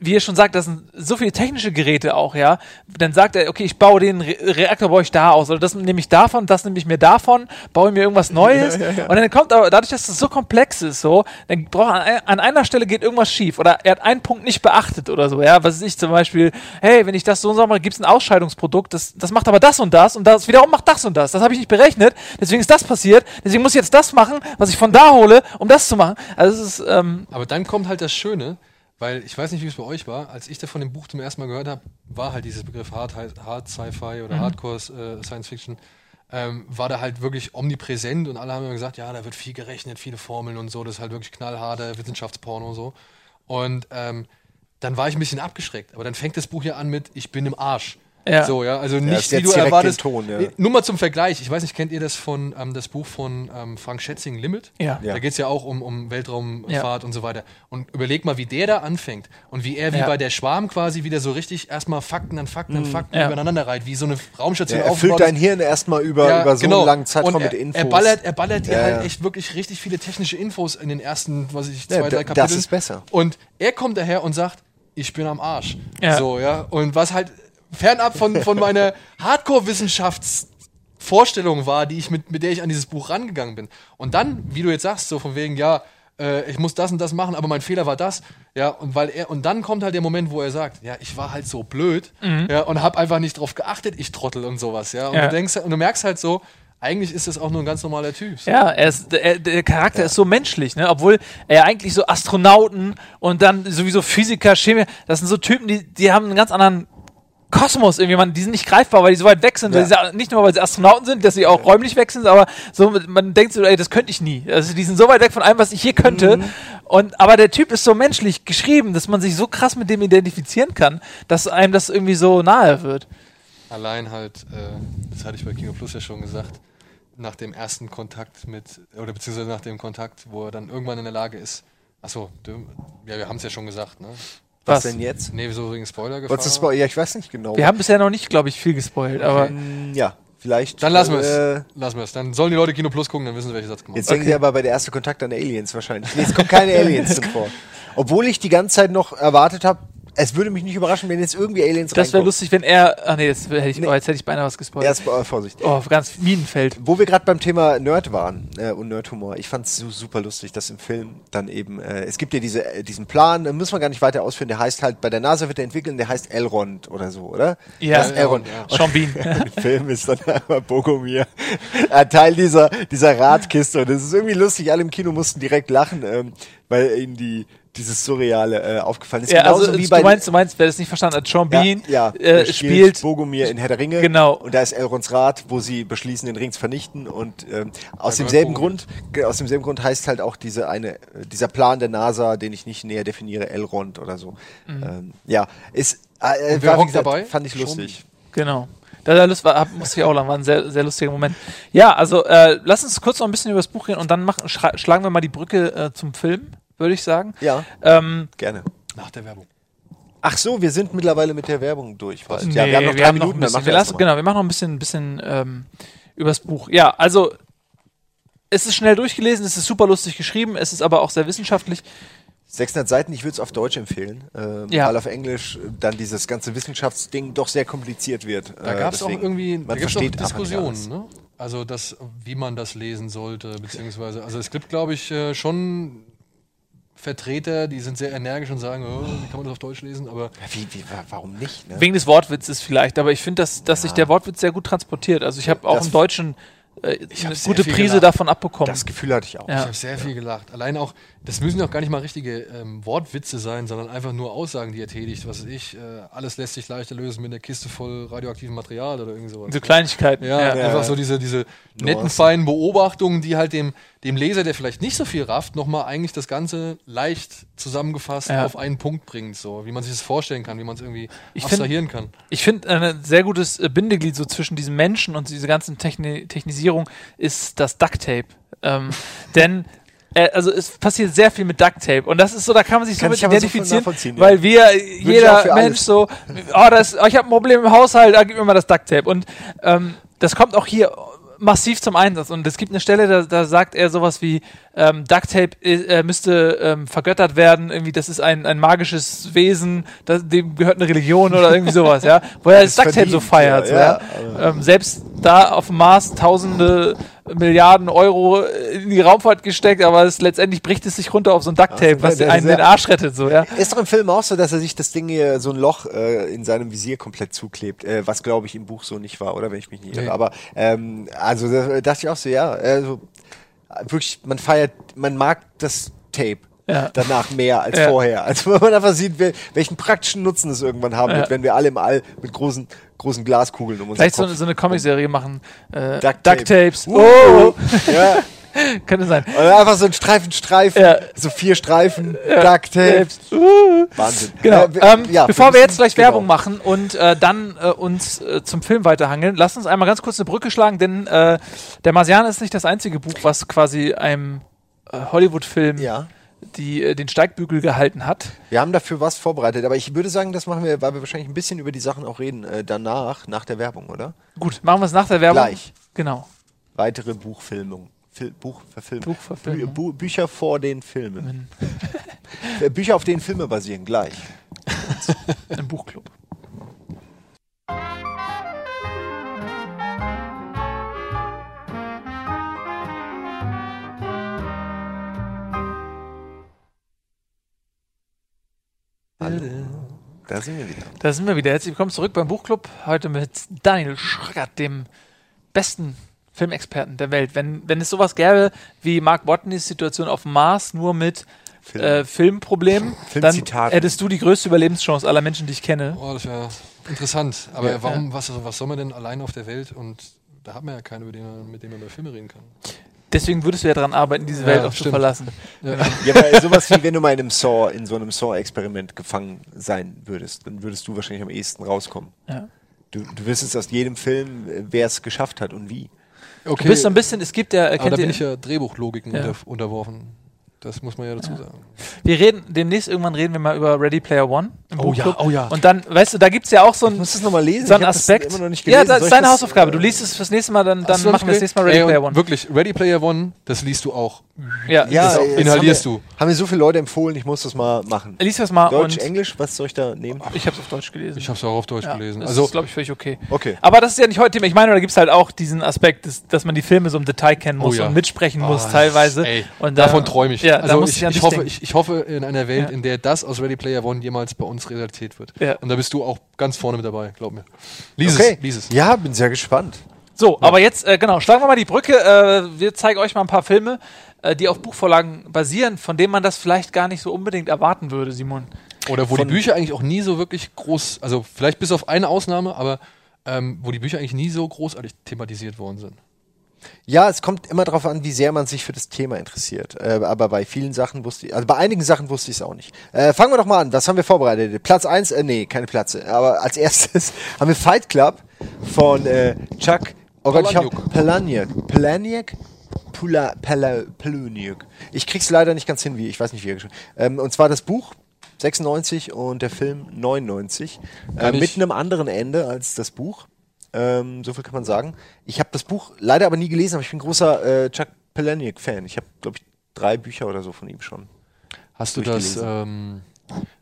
wie ihr schon sagt, das sind so viele technische Geräte auch, ja. Dann sagt er, okay, ich baue den Re Reaktor baue ich da aus oder das nehme ich davon, das nehme ich mir davon, baue mir irgendwas Neues und dann kommt aber dadurch, dass das so komplex ist, so, dann braucht an, an einer Stelle geht irgendwas schief oder er hat einen Punkt nicht beachtet oder so, ja. Was ist ich zum Beispiel, hey, wenn ich das so und so mache, gibt es ein Ausscheidungsprodukt, das, das macht aber das und das und das wiederum macht das und das. Das habe ich nicht berechnet, deswegen ist das passiert, deswegen muss ich jetzt das machen, was ich von da hole, um das zu machen. Also es ist, ähm, Aber dann kommt halt das Schöne, weil ich weiß nicht, wie es bei euch war. Als ich da von dem Buch zum ersten Mal gehört habe, war halt dieses Begriff Hard, Hard Sci-Fi oder Hardcore äh, Science Fiction, ähm, war da halt wirklich omnipräsent und alle haben immer gesagt, ja, da wird viel gerechnet, viele Formeln und so, das ist halt wirklich knallharter Wissenschaftsporno und so. Und ähm, dann war ich ein bisschen abgeschreckt. Aber dann fängt das Buch ja an mit Ich bin im Arsch. Ja. So, ja, also nicht, es wie du direkt erwartest. Ton, ja. Nur mal zum Vergleich. Ich weiß nicht, kennt ihr das von ähm, das Buch von ähm, Frank Schätzing Limit? Ja. Ja. Da geht es ja auch um, um Weltraumfahrt Ja. und so weiter. Und überleg mal, wie der da anfängt und wie er wie Ja. bei der Schwarm quasi wieder so richtig erstmal Fakten an Fakten an Fakten Ja. übereinander reiht, wie so eine Raumstation Er erfüllt aufgebaut dein. Hirn erstmal über, Ja, über so genau. einen langen Zeitraum Und mit er, Infos. Er ballert, er ballert dir Ja, halt ja. echt wirklich richtig viele technische Infos in den ersten, was weiß ich, zwei, Ja, drei Kapiteln. das ist besser. Und er kommt daher und sagt, ich bin am Arsch. Ja. So, ja. Und was halt fernab von, von meiner Hardcore-Wissenschaftsvorstellung war, die ich mit, mit der ich an dieses Buch rangegangen bin. Und dann, wie du jetzt sagst, so von wegen, ja, äh, ich muss das und das machen, aber mein Fehler war das. Ja, und weil er, und dann kommt halt der Moment, wo er sagt, ja, ich war halt so blöd, ja, und hab einfach nicht drauf geachtet, ich Trottel und sowas, ja. Und Ja. du denkst, und du merkst halt so, eigentlich ist das auch nur ein ganz normaler Typ. So. Ja, er ist, der, der Charakter ist so menschlich, ne? obwohl er eigentlich so Astronauten und dann sowieso Physiker, Chemiker, das sind so Typen, die, die haben einen ganz anderen Kosmos irgendwie, man, die sind nicht greifbar, weil die so weit weg sind. Ja. Weil sie, nicht nur, weil sie Astronauten sind, dass sie auch räumlich weg sind, aber so, man denkt so, ey, das könnte ich nie. Also die sind so weit weg von allem, was ich hier könnte. Mhm. Und, aber der Typ ist so menschlich geschrieben, dass man sich so krass mit dem identifizieren kann, dass einem das irgendwie so nahe wird. Allein halt, äh, das hatte ich bei Kino Plus ja schon gesagt, nach dem ersten Kontakt mit, oder beziehungsweise nach dem Kontakt, wo er dann irgendwann in der Lage ist, achso, ja, wir haben es ja schon gesagt, ne? Was Was? denn jetzt? Nee, so wegen Spoiler-Gefahr. Was ist, ja, ich weiß nicht genau. Wir haben bisher noch nicht, glaube ich, viel gespoilt, aber Mm, ja, vielleicht. Dann lassen wir es. äh, lassen wir es. Dann sollen die Leute Kino Plus gucken, dann wissen sie, welcher Satz gemacht Jetzt denken sie aber bei der erste Kontakt an Aliens wahrscheinlich. Nee, es kommen keine Aliens drin vor. Obwohl ich die ganze Zeit noch erwartet habe, es würde mich nicht überraschen, wenn jetzt irgendwie Aliens das wäre lustig, wenn er. Ach nee, jetzt hätte ich, Nee. oh, jetzt hätte ich beinahe was gespoilt. Erst äh, Vorsicht. Oh, ganz Minenfeld. Wo wir gerade beim Thema Nerd waren äh, und Nerdhumor, ich fand es so super lustig, dass im Film dann eben, äh, es gibt ja diese, äh, diesen Plan, den muss man gar nicht weiter ausführen, der heißt halt, bei der NASA wird er entwickelt, der heißt Elrond oder so, oder? Ja, das ist Elrond. ja. Sean Bean. Im Film ist dann einmal Bogomir ein Teil dieser, dieser Radkiste und es ist irgendwie lustig, alle im Kino mussten direkt lachen, ähm, weil ihnen die, dieses Surreale äh, aufgefallen ist. ja, also wie du bei meinst, du meinst, wer das nicht verstanden hat, Sean ja, Bean ja, äh, der spielt. Bogomir in Herr der Ringe. Genau. Und da ist Elrons Rat, wo sie beschließen, den Ring zu vernichten. Und ähm, aus demselben. Grund, aus demselben Grund heißt halt auch diese eine, äh, dieser Plan der NASA, den ich nicht näher definiere, Elrond oder so. Mhm. Ähm, ja, ist äh, Und wer war, gesagt, dabei? fand ich lustig. Genau. Da, da lust, war, hab, musste ich auch lang, war ein sehr, sehr lustiger Moment. Ja, also äh, lass uns kurz noch ein bisschen über das Buch reden und dann machen, schlagen wir mal die Brücke äh, zum Film, würde ich sagen. Ja, Ähm, gerne. Nach der Werbung. Ach so, wir sind mittlerweile mit der Werbung durch. bald. nee, ja, wir haben noch drei Minuten, ein dann bisschen, wir wir lassen, genau, wir machen noch ein bisschen, bisschen ähm, übers Buch. Ja, also es ist schnell durchgelesen, es ist super lustig geschrieben, es ist aber auch sehr wissenschaftlich. 600 Seiten, ich würde es auf Deutsch empfehlen, ähm, Ja. weil auf Englisch äh, dann dieses ganze Wissenschaftsding doch sehr kompliziert wird. Da Äh, gab es auch irgendwie man da gibt's auch versteht Diskussionen, ne? Also das, wie man das lesen sollte, beziehungsweise, also es gibt, glaube ich, äh, schon Vertreter, die sind sehr energisch und sagen, oh, wie kann man das auf Deutsch lesen, aber Ja, Wie, wie, wa- warum nicht? Ne? Wegen des Wortwitzes vielleicht, aber ich finde, dass, dass sich der Wortwitz sehr gut transportiert. Also ich habe auch Das- im Deutschen äh, Ich eine gute Prise gelacht. davon abbekommen. Das Gefühl hatte ich auch. Ja. ich habe sehr viel gelacht. Allein auch, das müssen auch gar nicht mal richtige ähm, Wortwitze sein, sondern einfach nur Aussagen, die er tätigt. Was weiß ich, äh, alles lässt sich leichter lösen mit einer Kiste voll radioaktivem Material oder irgend sowas. so Kleinigkeiten. Ja, ja. einfach ja. so diese, diese netten, feinen Beobachtungen, die halt dem, dem Leser, der vielleicht nicht so viel rafft, nochmal eigentlich das Ganze leicht zusammengefasst Ja. auf einen Punkt bringt, so wie man sich das vorstellen kann, wie man es irgendwie Ich find- abstrahieren kann. Ich finde, ein sehr gutes äh, Bindeglied so zwischen diesem Menschen und diese ganzen Techni Technisierung ist das Duct Tape. Ähm, denn äh, also es passiert sehr viel mit Duct Tape und das ist so, da kann man sich so Kann mit identifizieren, ja. weil wir, äh, auch jeder Mensch alles. so, oh, das, oh, ich habe ein Problem im Haushalt, da gib mir mal das Duct Tape und ähm, das kommt auch hier massiv zum Einsatz. Und es gibt eine Stelle, da, da sagt er sowas wie, ähm, Duct Tape äh, müsste ähm, vergöttert werden, irgendwie, das ist ein, ein magisches Wesen, das, dem gehört eine Religion oder irgendwie sowas, ja. Wo er das Duct Tape so feiert. ja, ja. ja. Ähm, selbst da auf dem Mars tausende Milliarden Euro in die Raumfahrt gesteckt, aber es, letztendlich bricht es sich runter auf so ein Duct Tape, was der- einen den Arsch rettet, so, ja. Ist doch im Film auch so, dass er sich das Ding hier, so ein Loch äh, in seinem Visier komplett zuklebt, äh, was glaube ich im Buch so nicht war, oder wenn ich mich nicht irre. Nee. Aber ähm, also da dachte ich auch so, ja, also wirklich, man feiert, man mag das Tape. Ja. Danach mehr als Ja. vorher. Also wenn man einfach sieht, wel- welchen praktischen Nutzen es irgendwann haben Ja. wird, wenn wir alle im All mit großen, großen Glaskugeln um uns Vielleicht so, eine- so eine Comicserie machen. Äh, Duct Duct, Tape. Tapes. Uh. Oh, ja. könnte sein. Oder einfach so ein Streifen, Streifen, Ja. so vier Streifen, Duct Tape. Uh. Wahnsinn. Genau. Äh, wir- ähm, ja, bevor wir müssen- jetzt gleich genau. Werbung machen und äh, dann äh, uns äh, zum Film weiterhangeln, lasst uns einmal ganz kurz eine Brücke schlagen, denn äh, der Marsianer ist nicht das einzige Buch, was quasi einem äh, Hollywood-Film Ja. die, äh, den Steigbügel gehalten hat. Wir haben dafür was vorbereitet, aber ich würde sagen, das machen wir, weil wir wahrscheinlich ein bisschen über die Sachen auch reden, äh, danach, nach der Werbung, oder? Gut, machen wir es nach der Werbung. Gleich. Genau. Weitere Buchfilmung. Fil Buchverfilmung. Buchverfilmung. Bü Bu Bücher vor den Filmen. Äh, Bücher, auf denen Filme basieren, gleich. Im Buchclub. Da sind wir wieder. Da sind wir wieder. Herzlich willkommen zurück beim Buchclub. Heute mit Daniel Schröckert, dem besten Filmexperten der Welt. Wenn, wenn es sowas gäbe wie Mark Watneys Situation auf dem Mars, nur mit Film. äh, Filmproblemen, dann hättest du die größte Überlebenschance aller Menschen, die ich kenne. Oh, das wäre interessant. Aber Ja. warum, was, was soll man denn allein auf der Welt und da hat man ja keinen, über den man, mit dem man über Filme reden kann. Deswegen würdest du ja daran arbeiten, diese Ja, Welt auch zu stimmt. verlassen. Ja. Ja, aber sowas wie wenn du mal in einem Saw, in so einem Saw-Experiment gefangen sein würdest, dann würdest du wahrscheinlich am ehesten rauskommen. Ja. Du, du wüsstest aus jedem Film, wer es geschafft hat und wie. Okay, Du bist so ein bisschen, es gibt ja, aber kennt da bin ich ja Drehbuchlogiken Ja. unter, unterworfen. Das muss man ja dazu sagen. wir reden, demnächst irgendwann reden wir mal über Ready Player One im Oh ja, oh ja. Und dann, weißt du, da gibt es ja auch so ein, Ich muss das nochmal lesen. so ein ich hab das Aspekt. immer noch nicht ja, das ist deine Hausaufgabe. Du äh, liest es fürs nächste Mal, dann, dann machen wir das nächste Mal Ready? Ey, Player One. Wirklich, Ready Player One, das liest du auch. Ja, Ja, auch- inhalierst haben wir, du. Haben mir so viele Leute empfohlen, ich muss das mal machen. Lies das mal Deutsch, Englisch, was soll ich da nehmen? ich habe es auf Deutsch gelesen. Ich habe es auch auf Deutsch ja, gelesen. Das Also, ist, glaube ich, völlig okay. Okay. Aber das ist ja nicht heute Thema. Ich meine, da gibt es halt auch diesen Aspekt, dass, dass man die Filme so im Detail kennen muss Oh ja. und mitsprechen muss Oh, teilweise. ey, und da- davon träume ich. Ja, also ich, hoffe, ich, hoffe in einer Welt, in der das aus Ready Player One jemals bei uns Realität wird. Ja. Und da bist du auch ganz vorne mit dabei, glaub mir. Lies Okay. es, lies es. Ja, bin sehr gespannt. So, aber jetzt, äh, genau, schlagen wir mal die Brücke. Äh, wir zeigen euch mal ein paar Filme, äh, die auf Buchvorlagen basieren, von denen man das vielleicht gar nicht so unbedingt erwarten würde, Simon. Oder wo Von- die Bücher eigentlich auch nie so wirklich groß, also vielleicht bis auf eine Ausnahme, aber ähm, wo die Bücher eigentlich nie so großartig thematisiert worden sind. Ja, es kommt immer darauf an, wie sehr man sich für das Thema interessiert. Äh, aber bei vielen Sachen wusste ich, also bei einigen Sachen wusste ich es auch nicht. Äh, fangen wir doch mal an. Was haben wir vorbereitet? Platz 1, äh, nee, keine Plätze. Aber als erstes haben wir Fight Club von äh, Chuck oh Gott, ich hab, Palahniuk. Palahniuk? Pula, Pala, Palahniuk. Ich krieg's leider nicht ganz hin, wie, ich weiß nicht, wie er geschrieben ähm, Und zwar das Buch 96 und der Film 99. Äh, mit einem anderen Ende als das Buch. Ähm, so viel kann man sagen. Ich habe das Buch leider aber nie gelesen, aber ich bin großer äh, Chuck Palahniuk-Fan. Ich habe, glaube ich, drei Bücher oder so von ihm schon. Hast du das, ähm,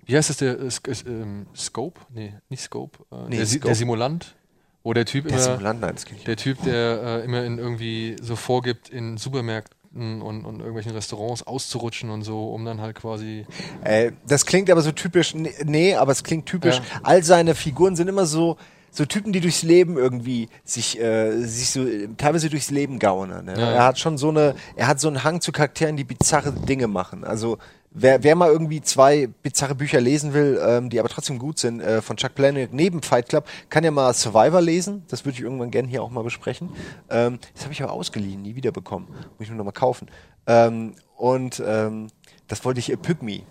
wie heißt das, der äh, äh, ähm, Scope? Nee, nicht Scope. Äh, Nee, der, Scope. der Simulant. Wo der Typ Der immer, Simulant, nein, der Typ, der äh, immer in irgendwie so vorgibt, in Supermärkten und, und irgendwelchen Restaurants auszurutschen und so, um dann halt quasi. Äh, das klingt aber so typisch, nee, nee aber es klingt typisch. Ja. All seine Figuren sind immer so, so Typen, die durchs Leben irgendwie sich, äh, sich so teilweise durchs Leben gaunern. Ne? Ja. Er hat schon so eine, er hat so einen Hang zu Charakteren, die bizarre Dinge machen. Also wer, wer mal irgendwie zwei bizarre Bücher lesen will, ähm, die aber trotzdem gut sind, äh, von Chuck Palahniuk neben Fight Club, kann ja mal Survivor lesen. Das würde ich irgendwann gerne hier auch mal besprechen. Ähm, das habe ich aber ausgeliehen, nie wiederbekommen. Muss ich nur noch mal kaufen. Ähm, und ähm, das wollte ich, äh, Pygmy.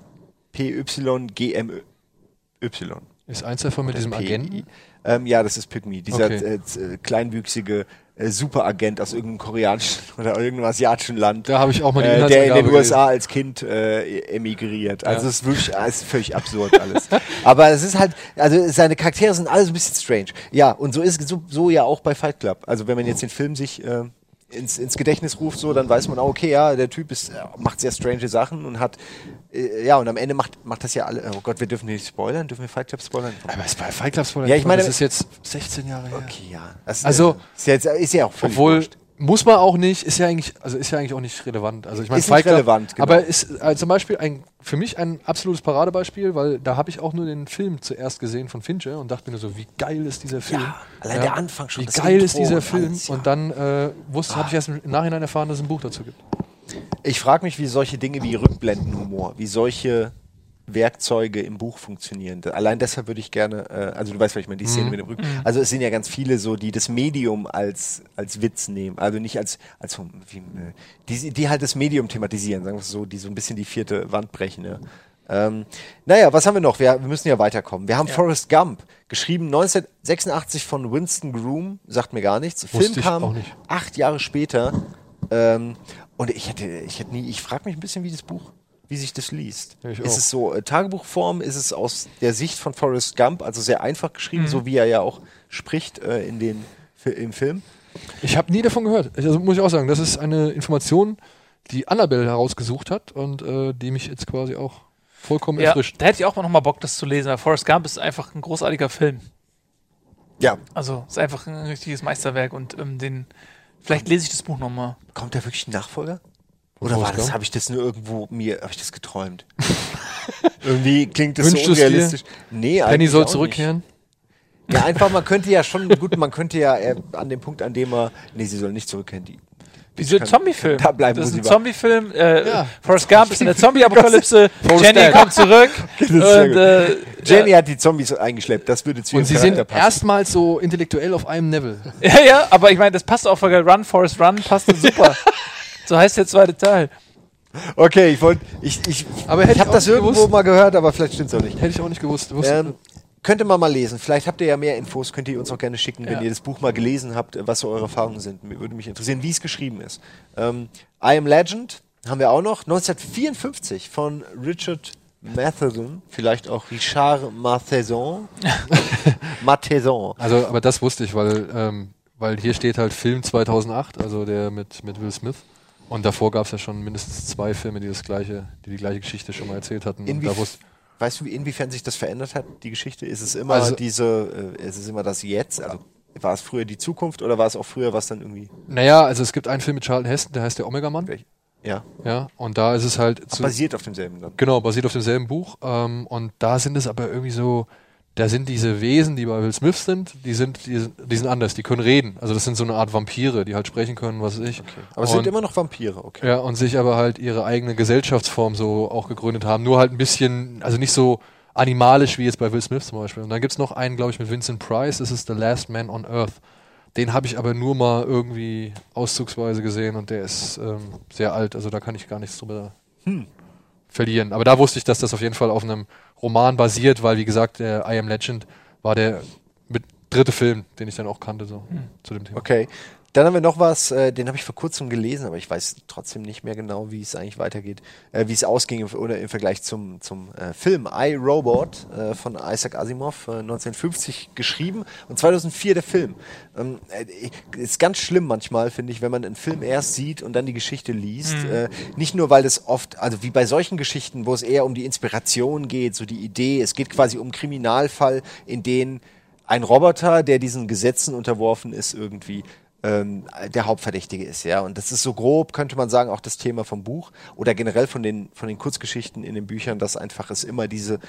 Ist eins davon mit diesem. Agenten? Ähm, ja, das ist Pygmy, dieser Okay. äh, äh, kleinwüchsige äh, Superagent aus irgendeinem koreanischen oder irgendeinem asiatischen Land. Da habe ich auch mal die äh, der in den gelesen. USA als Kind äh, emigriert. Also Ja. es ist wirklich es ist völlig absurd alles. Aber es ist halt, also seine Charaktere sind alle so ein bisschen strange. Ja, und so ist so, so ja auch bei Fight Club. Also wenn man jetzt den Film sich äh, ins, ins Gedächtnis ruft, so, dann weiß man auch, okay, ja, der Typ ist, äh, macht sehr strange Sachen und hat, äh, ja, und am Ende macht, macht das ja alle, oh Gott, wir dürfen nicht spoilern, dürfen wir Fight Club spoilern? Aber es war Fight Club Spoiler. Ja, ich meine- das ist jetzt 16 Jahre her. Okay, ja. Das, Also- ist, ja, jetzt, ist ja auch völlig Obwohl, wurscht. Muss man auch nicht, ist ja eigentlich, also ist ja eigentlich auch nicht relevant. Also ich meine, Ist nicht relevant, genau. Aber ist äh, zum Beispiel ein, für mich ein absolutes Paradebeispiel, weil da habe ich auch nur den Film zuerst gesehen von Fincher und dachte mir so, wie geil ist dieser Film. allein der Anfang schon, Wie geil Intro ist dieser und Film. alles, ja. Und dann äh, wusste, habe ich erst im Nachhinein erfahren, dass es ein Buch dazu gibt. Ich frage mich, wie solche Dinge wie Rückblendenhumor, wie solche Werkzeuge im Buch funktionieren. Allein deshalb würde ich gerne, äh, also du weißt, was ich meine, die Mhm. Szene mit dem Rücken. Also es sind ja ganz viele so, die das Medium als, als Witz nehmen. Also nicht als, als wie, äh, die, die halt das Medium thematisieren, sagen wir so, die so ein bisschen die vierte Wand brechen. Ja. Ähm, naja, was haben wir noch? Wir, wir müssen ja weiterkommen. Wir haben Forrest Gump, geschrieben 1986 von Winston Groom, sagt mir gar nichts. Film ich kam nicht. acht Jahre später. Ähm, und ich hätte, ich hätte nie, ich frage mich ein bisschen, wie das Buch, wie sich das liest. Ja, ich ist auch. es so äh, Tagebuchform? Ist es aus der Sicht von Forrest Gump, also sehr einfach geschrieben, Mhm. so wie er ja auch spricht äh, in den, im Film? Ich habe nie davon gehört. Also muss ich auch sagen, das ist eine Information, die Annabelle herausgesucht hat und äh, die mich jetzt quasi auch vollkommen Ja, erfrischt. da hätte ich auch noch mal Bock, das zu lesen, weil Forrest Gump ist einfach ein großartiger Film. Ja. Also ist einfach ein richtiges Meisterwerk und ähm, den vielleicht lese ich das Buch noch mal. Kommt da wirklich ein Nachfolger? Oder war das, habe ich das nur irgendwo mir, habe ich das geträumt? Irgendwie klingt das Wünschst so unrealistisch. Nee, Penny soll auch zurückkehren. Nicht. Ja, einfach, man könnte ja schon, gut, man könnte ja äh, an dem Punkt, an dem er, nee, sie soll nicht zurückkehren, die, Wieso kann- Zombie-Film? da bleiben, das ist ein. Zombie-Film. Äh, Ja. Forrest Gump ist in der Zombie-Apokalypse. Jenny kommt zurück. und äh, Jenny hat die Zombies eingeschleppt, das würde zu Und sie Charakter sind passen. erstmals so intellektuell auf einem Level. ja, ja, aber ich meine, das passt auch, weil Run, Forrest Run passt super. So heißt der zweite Teil. Okay, ich wollte, ich, ich, Aber ich habe ich auch das irgendwo gewusst. mal gehört, aber vielleicht stimmt's auch nicht. Hätte ich auch nicht gewusst. Wusste- Ähm, könnte man mal lesen. Vielleicht habt ihr ja mehr Infos, könnt ihr uns auch gerne schicken, wenn Ja. ihr das Buch mal gelesen habt, was so eure Erfahrungen sind. Mir würde mich interessieren, wie es geschrieben ist. Ähm, I Am Legend haben wir auch noch. 1954 von Richard Matheson, vielleicht auch Richard Matheson. Matheson. Also, aber das wusste ich, weil, ähm, weil hier steht halt Film 2008, also der mit, mit Will Smith. Und davor gab es ja schon mindestens zwei Filme, die das gleiche, die die gleiche Geschichte schon mal erzählt hatten. Inwief- Weißt du, wie- inwiefern sich das verändert hat, die Geschichte? Ist es immer Also- diese, äh, ist es immer das Jetzt? Also war es früher die Zukunft oder war es auch früher was dann irgendwie? naja, also es gibt einen Film mit Charlton Heston, der heißt der Omega-Mann. Welch- Ja, Ja, und da ist es halt zu, basiert auf demselben dann. Genau, basiert auf demselben Buch. Ähm, und da sind es aber irgendwie so, da sind diese Wesen, die bei Will Smith sind, die sind, die, sind- die sind anders, die können reden. Also das sind so eine Art Vampire, die halt sprechen können, was weiß ich. Aber es und, sind immer noch Vampire, okay. Ja, und sich aber halt ihre eigene Gesellschaftsform so auch gegründet haben. Nur halt ein bisschen, also nicht so animalisch wie jetzt bei Will Smith zum Beispiel. Und dann gibt's noch einen, glaube ich, mit Vincent Price, das ist The Last Man on Earth. Den habe ich aber nur mal irgendwie auszugsweise gesehen und der ist ähm, sehr alt, also da kann ich gar nichts drüber verlieren. Aber da wusste ich, dass das auf jeden Fall auf einem Roman basiert, weil wie gesagt, der I Am Legend war der mit dritte Film, den ich dann auch kannte so zu dem Thema. Okay. Dann haben wir noch was, äh, den habe ich vor kurzem gelesen, aber ich weiß trotzdem nicht mehr genau, wie es eigentlich weitergeht, äh, wie es ausging im, oder im Vergleich zum, zum äh, Film I, Robot äh, von Isaac Asimov, äh, 1950 geschrieben und 2004 der Film. Ähm, äh, ist ganz schlimm manchmal, finde ich, wenn man einen Film erst sieht und dann die Geschichte liest. Äh, nicht nur, weil das oft, also wie bei solchen Geschichten, wo es eher um die Inspiration geht, so die Idee, es geht quasi um Kriminalfall, in den ein Roboter, der diesen Gesetzen unterworfen ist, irgendwie ähm, der Hauptverdächtige ist, ja. Und das ist so grob, könnte man sagen, auch das Thema vom Buch oder generell von den, von den Kurzgeschichten in den Büchern, dass einfach es immer diese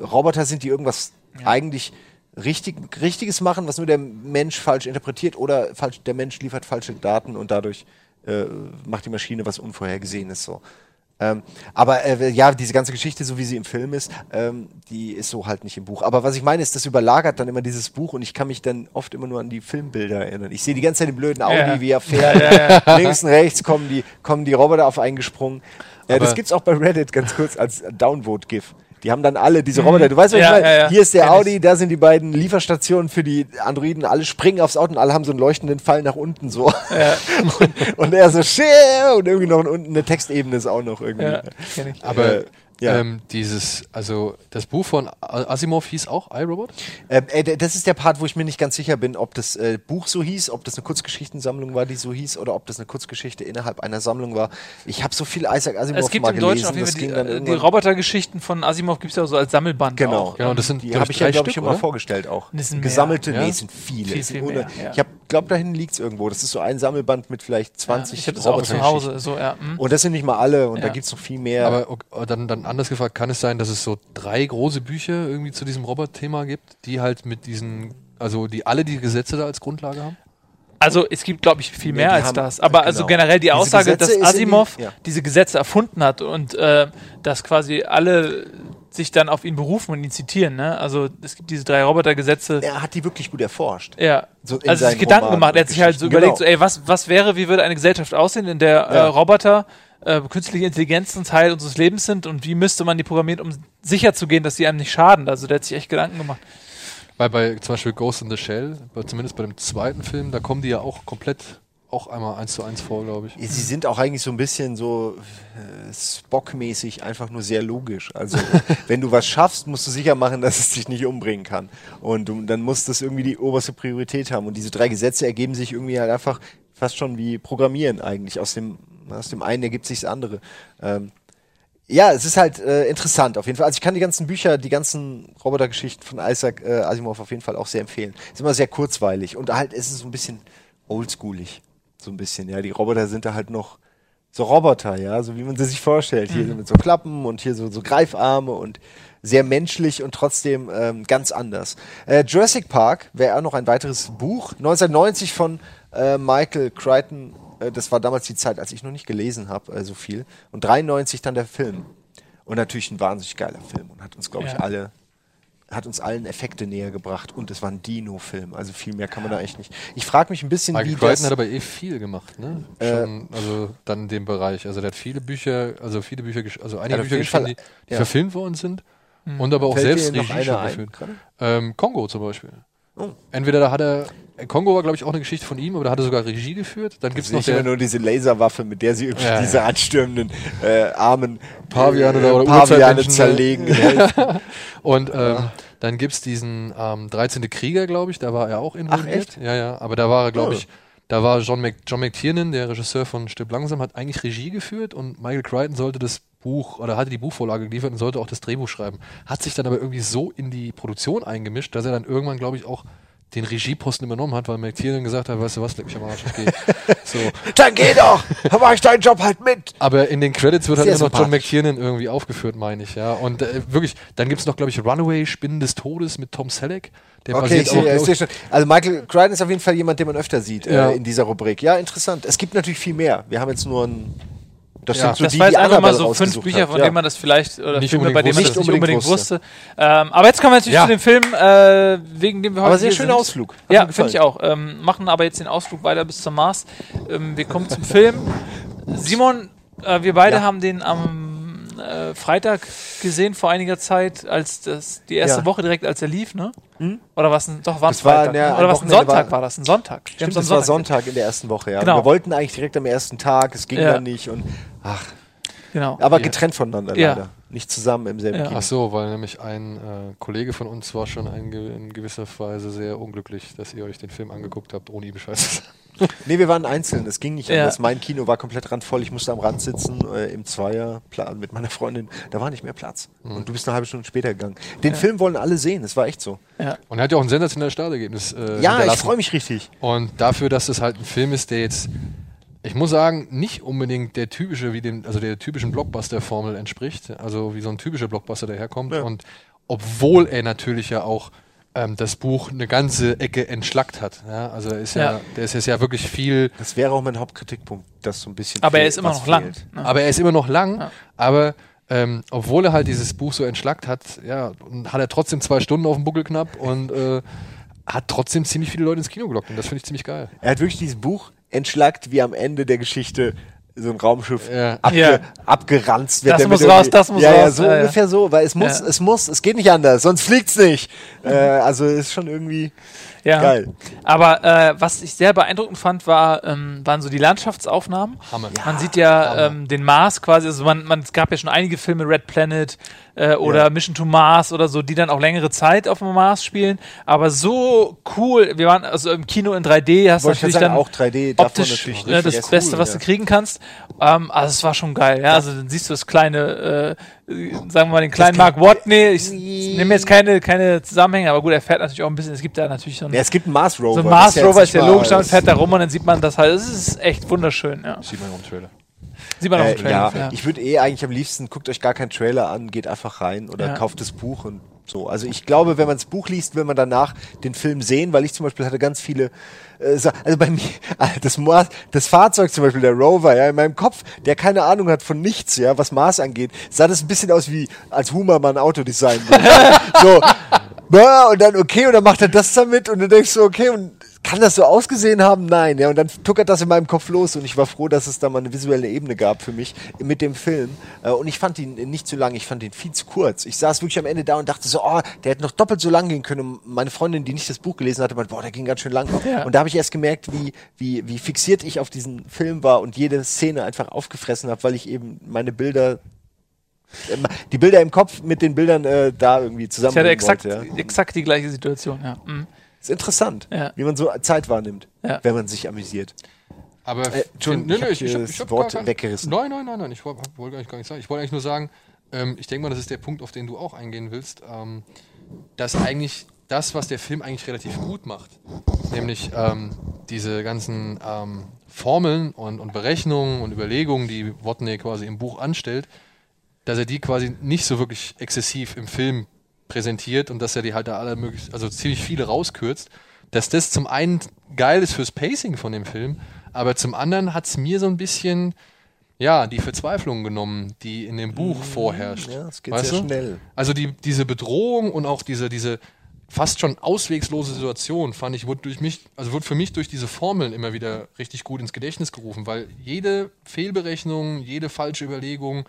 Roboter sind, die irgendwas eigentlich richtig, Richtiges machen, was nur der Mensch falsch interpretiert oder falsch, der Mensch liefert falsche Daten und dadurch äh, macht die Maschine was Unvorhergesehenes so. Ähm, aber äh, ja, diese ganze Geschichte, so wie sie im Film ist, ähm, die ist so halt nicht im Buch. Aber was ich meine, ist, das überlagert dann immer dieses Buch und ich kann mich dann oft immer nur an die Filmbilder erinnern. Ich sehe die ganze Zeit den blöden Audi, Ja. wie er fährt. Links und rechts kommen die, kommen die Roboter auf eingesprungen. Das Aber- gibt's auch bei Reddit ganz kurz als Downvote-GIF. Die haben dann alle diese Roboter. Du weißt, was Ja, ich meine? ja, ja. Hier ist der Kenn ich. Audi, da sind die beiden Lieferstationen für die Androiden. Alle springen aufs Auto und alle haben so einen leuchtenden Pfeil nach unten so. und, und er so, shit, und irgendwie noch unten eine Textebene ist auch noch irgendwie. Ja, kenn ich. Aber Ja. Ähm, dieses, also das Buch von Asimov hieß auch iRobot? Äh, äh, das ist der Part, wo ich mir nicht ganz sicher bin, ob das äh, Buch so hieß, ob das eine Kurzgeschichtensammlung war, die so hieß, oder ob das eine Kurzgeschichte innerhalb einer Sammlung war. Ich habe so viel Isaac Asimov Es gibt mal im Deutschen gelesen. jeden das Fall ging die, dann äh, die Robotergeschichten von Asimov gibt es ja so als Sammelband Genau. auch. Genau, das sind, Die habe ich, ich ja, glaube ich, immer oder? vorgestellt auch. Das sind mehr, Gesammelte, ja? nee, sind viele. Viel, viel mehr, ja. Ich glaube, da hinten liegt es irgendwo. Das ist so ein Sammelband mit vielleicht Ja, 20 ich habe das auch zu. Hause. So, ja. hm. Und das sind nicht mal alle und da Ja. gibt es noch viel mehr. Aber ok- dann, dann anders gefragt, kann es sein, dass es so drei große Bücher irgendwie zu diesem Robot-Thema gibt, die halt mit diesen, also die alle die Gesetze da als Grundlage haben? Also es gibt, glaube ich, viel Nee, mehr als haben- das. Aber also genau. generell die Aussage, dass in die- Asimov ja. diese Gesetze erfunden hat und äh, dass quasi alle sich dann auf ihn berufen und ihn zitieren. Ne? Also es gibt diese drei Robotergesetze. er hat die wirklich gut erforscht. Ja. So in also sich Gedanken Romanen gemacht. Er hat und sich halt so überlegt, so, Genau. ey, was, was wäre, wie würde eine Gesellschaft aussehen, in der äh, Ja. Roboter äh, künstliche Intelligenzen Teil unseres Lebens sind und wie müsste man die programmieren, um sicher zu gehen, dass die einem nicht schaden. Also der hat sich echt Gedanken gemacht. Weil bei zum Beispiel Ghost in the Shell, bei- zumindest bei dem zweiten Film, da kommen die ja auch komplett auch einmal eins zu eins vor, glaube ich. Sie sind auch eigentlich so ein bisschen so äh, Spock-mäßig einfach nur sehr logisch. Also, wenn du was schaffst, musst du sicher machen, dass es dich nicht umbringen kann. Und du, dann muss das irgendwie die oberste Priorität haben. Und diese drei Gesetze ergeben sich irgendwie halt einfach fast schon wie Programmieren eigentlich. Aus dem, aus dem einen ergibt sich das andere. Ähm, ja, es ist halt äh, interessant auf jeden Fall. Also ich kann die ganzen Bücher, die ganzen Robotergeschichten von Isaac äh, Asimov auf jeden Fall auch sehr empfehlen. Ist immer sehr kurzweilig und halt ist es so ein bisschen oldschoolig. So ein bisschen, ja. Die Roboter sind da halt noch so Roboter, ja, so wie man sie sich vorstellt. Hier mit so Klappen und hier so, so Greifarme und sehr menschlich und trotzdem ähm, ganz anders. Äh, Jurassic Park wäre auch noch ein weiteres Buch. 1990 von äh, Michael Crichton. Äh, das war damals die Zeit, als ich noch nicht gelesen habe, äh, so viel. Und 93 dann der Film. Und natürlich ein wahnsinnig geiler Film und hat uns, glaube ich, Ja. alle hat uns allen Effekte näher gebracht und es war ein Dino-Film, also viel mehr kann man da echt nicht. Ich frage mich ein bisschen, Michael wie Crichton das... hat aber eh viel gemacht, ne? Äh, Schon, also dann in dem Bereich. Also der hat viele Bücher, also viele Bücher, also einige Bücher geschrieben, die, die ja. verfilmt worden sind und aber auch Fällt selbst Regie schon geführt. Ähm, Kongo zum Beispiel. Oh. Entweder da hat er, Kongo war glaube ich auch eine Geschichte von ihm, aber da hat er sogar Regie geführt. Dann gibt es Sehe noch der, nur diese Laserwaffe, mit der sie irgendwie Ja, diese ja. anstürmenden äh, armen Paviane äh, oder Paviane zerlegen. Und ähm, dann gibt es diesen ähm, 13. Krieger, glaube ich, da war er auch involviert. echt? Ja, ja, aber da war er, glaube Oh. ich, da war John, Mc, John McTiernan, der Regisseur von Stirb langsam, hat eigentlich Regie geführt und Michael Crichton sollte das Buch oder hatte die Buchvorlage geliefert und sollte auch das Drehbuch schreiben. Hat sich dann aber irgendwie so in die Produktion eingemischt, dass er dann irgendwann, glaube ich, auch den Regieposten übernommen hat, weil McTiernan gesagt hat, weißt du was, leck mich am Arsch, ich geh. so. Dann geh doch! Dann mach ich deinen Job halt mit! Aber in den Credits wird halt immer noch John. McTiernan irgendwie aufgeführt, meine ich, ja. Und äh, wirklich, dann gibt es noch, glaube ich, Runaway, Spinnen des Todes mit Tom Selleck. Der Okay, ich auch, ich sehe schon. Also Michael Crichton ist auf jeden Fall jemand, den man öfter sieht Ja. äh, in dieser Rubrik. Ja, interessant. Es gibt natürlich viel mehr. Wir haben jetzt nur ein. Das Ja. sind so das die, war die jetzt einfach mal so fünf Bücher, hat. von ja. denen man das vielleicht, oder Nicht Filme, bei denen man unbedingt das nicht wusste. unbedingt Nicht wusste. Ähm, aber jetzt kommen wir natürlich Ja. zu dem Film, äh, wegen dem wir heute Aber sehr schöner. Ausflug. Hat Ja, finde ich auch. Ähm, machen aber jetzt den Ausflug weiter bis zum Mars. Ähm, wir kommen zum Film. Simon, äh, wir beide Ja. haben den am äh, Freitag gesehen vor einiger Zeit, als das die erste Ja. Woche direkt, als er lief, ne? Oder was? Doch, war war, Freitag. am Oder was? Ein Sonntag war- war, das? Ein Sonntag. Stimmt, das war Sonntag Sonntag in der ersten Woche, ja. Genau. Wir wollten eigentlich direkt am ersten Tag, es ging Ja. dann nicht und ach. Genau. aber Ja. getrennt voneinander Ja. leider. Nicht zusammen im selben Ja. Kino. Ach so, weil nämlich ein äh, Kollege von uns war schon in gewisser Weise sehr unglücklich, dass ihr euch den Film angeguckt habt, ohne ihm Bescheid zu sagen. Nee, wir waren einzeln, es ging nicht Ja. anders. Mein Kino war komplett randvoll, ich musste am Rand sitzen, äh, im Zweierplan mit meiner Freundin. Da war nicht mehr Platz. Und du bist eine halbe Stunde später gegangen. Den Film wollen alle sehen, das war echt so. Ja. Und er hat ja auch ein sensationelles Startergebnis. Äh, Ja, ich freue mich richtig. Und dafür, dass es halt ein Film ist, der jetzt, ich muss sagen, nicht unbedingt der typische, wie dem, also der typischen Blockbuster-Formel entspricht, also wie so ein typischer Blockbuster daherkommt. Ja. Und obwohl er natürlich ja auch ähm, das Buch eine ganze Ecke entschlackt hat. Ja? Also er ist ja, Ja. der ist jetzt ja wirklich viel, Das wäre auch mein Hauptkritikpunkt, dass so ein bisschen. Aber er fehlt, ist immer noch lang. fehlt. Ne? aber er ist immer noch lang, Ja. aber ähm, obwohl er halt dieses Buch so entschlackt hat, ja, und hat er trotzdem zwei Stunden auf dem Buckel knapp und äh, hat trotzdem ziemlich viele Leute ins Kino gelockt und das finde ich ziemlich geil. Er hat wirklich dieses Buch entschlackt, wie am Ende der Geschichte so ein Raumschiff Ja. abge Ja. abgeranzt wird. Das damit muss raus, das muss ja, Ja, raus. so Ja, ja. ungefähr so, weil es muss, Ja. es muss, es geht nicht anders, sonst fliegt's nicht. Äh, also ist schon irgendwie. Ja. Geil. Aber äh, was ich sehr beeindruckend fand, war, ähm, waren so die Landschaftsaufnahmen. Hammer. Man sieht ja ähm, den Mars quasi, also man, man, es gab ja schon einige Filme, Red Planet äh, oder Ja. Mission to Mars oder so, die dann auch längere Zeit auf dem Mars spielen. Aber so cool, wir waren also im Kino in 3D, hast Wollte ich natürlich sagen, dann auch 3D darf man optisch natürlich ne, das. Beste, Cool, was ja. du kriegen kannst. Ähm, also es war schon geil, ja. Also dann siehst du das kleine, äh, sagen wir mal den kleinen Mark Watney. Ich nehme jetzt keine, keine Zusammenhänge, aber gut, er fährt natürlich auch ein bisschen, es gibt da natürlich so ein Ja, es gibt einen Mars Rover. so ein Mars Rover ist ja logisch, dann fährt da rum und dann sieht man das halt. Es ist echt wunderschön, ja. Sieht man auch im Trailer. Sieht man auch Äh, im Trailer. ja, ich würde eh eigentlich am liebsten, guckt euch gar keinen Trailer an, geht einfach rein oder Ja. kauft das Buch und so. Also ich glaube, wenn man das Buch liest, will man danach den Film sehen, weil ich zum Beispiel hatte ganz viele, äh, also bei mir, das, Mars, das Fahrzeug zum Beispiel, der Rover, ja, in meinem Kopf, der keine Ahnung hat von nichts, ja, was Mars angeht, sah das ein bisschen aus wie, als Hummer mal ein Auto designen würde. so, und dann, okay, und dann macht er das damit und du denkst so, okay, und kann das so ausgesehen haben? Nein, ja, und dann tuckert das in meinem Kopf los und ich war froh, dass es da mal eine visuelle Ebene gab für mich mit dem Film. Äh, Und ich fand ihn nicht zu lang, ich fand ihn viel zu kurz. Ich saß wirklich am Ende da und dachte so, oh, der hätte noch doppelt so lang gehen können. Und meine Freundin, die nicht das Buch gelesen hatte, meinte, boah, der ging ganz schön lang. Ja. Und da habe ich erst gemerkt, wie, wie, wie fixiert ich auf diesen Film war und jede Szene einfach aufgefressen habe, weil ich eben meine Bilder äh, die Bilder im Kopf mit den Bildern äh, da irgendwie zusammen Ich hatte exakt, wollte, ja. exakt die gleiche Situation, ja. Mhm. Ist interessant, Ja. wie man so Zeit wahrnimmt, Ja. wenn man sich amüsiert. Aber Äh, Entschuldigung, ich hab hier das hab Wort gar kein- weggerissen. Nein, nein, nein, nein, ich wollte wollt eigentlich gar nicht sagen. Ich wollte eigentlich nur sagen, ähm, ich denke mal, das ist der Punkt, auf den du auch eingehen willst, ähm, dass eigentlich das, was der Film eigentlich relativ gut macht, nämlich ähm, diese ganzen ähm, Formeln und, und Berechnungen und Überlegungen, die Watney quasi im Buch anstellt, dass er die quasi nicht so wirklich exzessiv im Film präsentiert und dass er die halt da alle möglichst, also ziemlich viele rauskürzt, dass das zum einen geil ist fürs Pacing von dem Film, aber zum anderen hat es mir so ein bisschen, ja, die Verzweiflung genommen, die in dem Buch vorherrscht. Mm, Ja, es geht Weißt sehr du? schnell. Also die, diese Bedrohung und auch diese, diese fast schon auswegslose Situation, fand ich, wurde durch mich, also wurde für mich durch diese Formeln immer wieder richtig gut ins Gedächtnis gerufen, weil jede Fehlberechnung, jede falsche Überlegung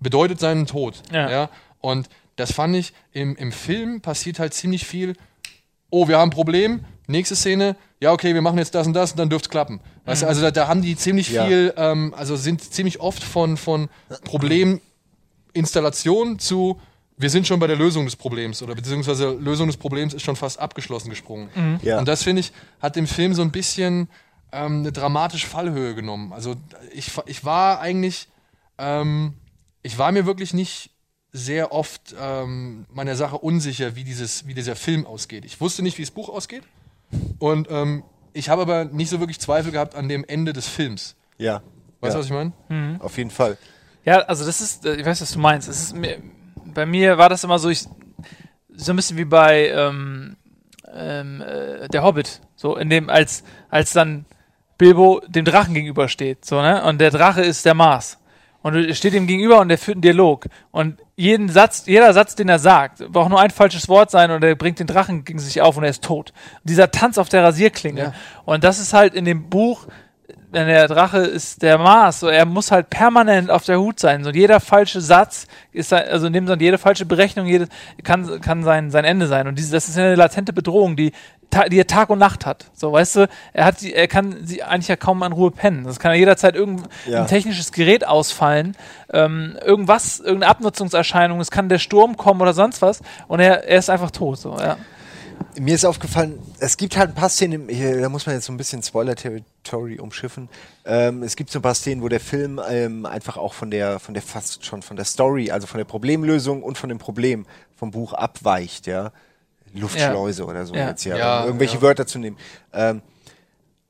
bedeutet seinen Tod. Ja. Und das fand ich, im, im Film passiert halt ziemlich viel, oh, wir haben ein Problem, nächste Szene, ja, okay, wir machen jetzt das und das und dann dürfte es klappen. Weißt du, also da, da haben die ziemlich Ja. viel, ähm, also sind ziemlich oft von, von Probleminstallation zu, wir sind schon bei der Lösung des Problems oder beziehungsweise Lösung des Problems ist schon fast abgeschlossen gesprungen. Ja. Und das finde ich, hat dem Film so ein bisschen ähm, eine dramatische Fallhöhe genommen. Also ich, ich war eigentlich, ähm, ich war mir wirklich nicht sehr oft ähm, meiner Sache unsicher, wie, dieses, wie dieser Film ausgeht. Ich wusste nicht, wie das Buch ausgeht. Und ähm, ich habe aber nicht so wirklich Zweifel gehabt an dem Ende des Films. Ja. Weißt du, ja. was ich meine? Auf jeden Fall. Ja, also das ist, äh, ich weiß, was du meinst. Es ist mir, bei mir war das immer so, ich, so ein bisschen wie bei ähm, ähm, äh, der Hobbit, so in dem als als dann Bilbo dem Drachen gegenübersteht, so ne, und der Drache ist der Mars und er steht ihm gegenüber und der führt einen Dialog und jeden Satz, jeder Satz, den er sagt, braucht nur ein falsches Wort sein und er bringt den Drachen gegen sich auf und er ist tot. Dieser Tanz auf der Rasierklinge Ja. und das ist halt in dem Buch wenn der Drache ist der Mars, so er muss halt permanent auf der Hut sein. So jeder falsche Satz ist sein- also in dem Sinne jede falsche Berechnung, jede kann kann sein sein Ende sein. Und diese, das ist eine latente Bedrohung, die die er Tag und Nacht hat. So, weißt du, er hat sie, er kann sie eigentlich ja kaum an Ruhe pennen. Das kann ja jederzeit irgendein Ja. ein technisches Gerät ausfallen, ähm, irgendwas, irgendeine Abnutzungserscheinung, es kann der Sturm kommen oder sonst was und er, er ist einfach tot. So, ja. Mir ist aufgefallen, es gibt halt ein paar Szenen, hier, da muss man jetzt so ein bisschen Spoiler-Territory umschiffen. Ähm, es gibt so ein paar Szenen, wo der Film ähm, einfach auch von der, von der fast schon von der Story, also von der Problemlösung und von dem Problem vom Buch abweicht, ja. Luftschleuse oder so Ja. jetzt ja, Ja, um irgendwelche ja. Wörter zu nehmen. Ähm,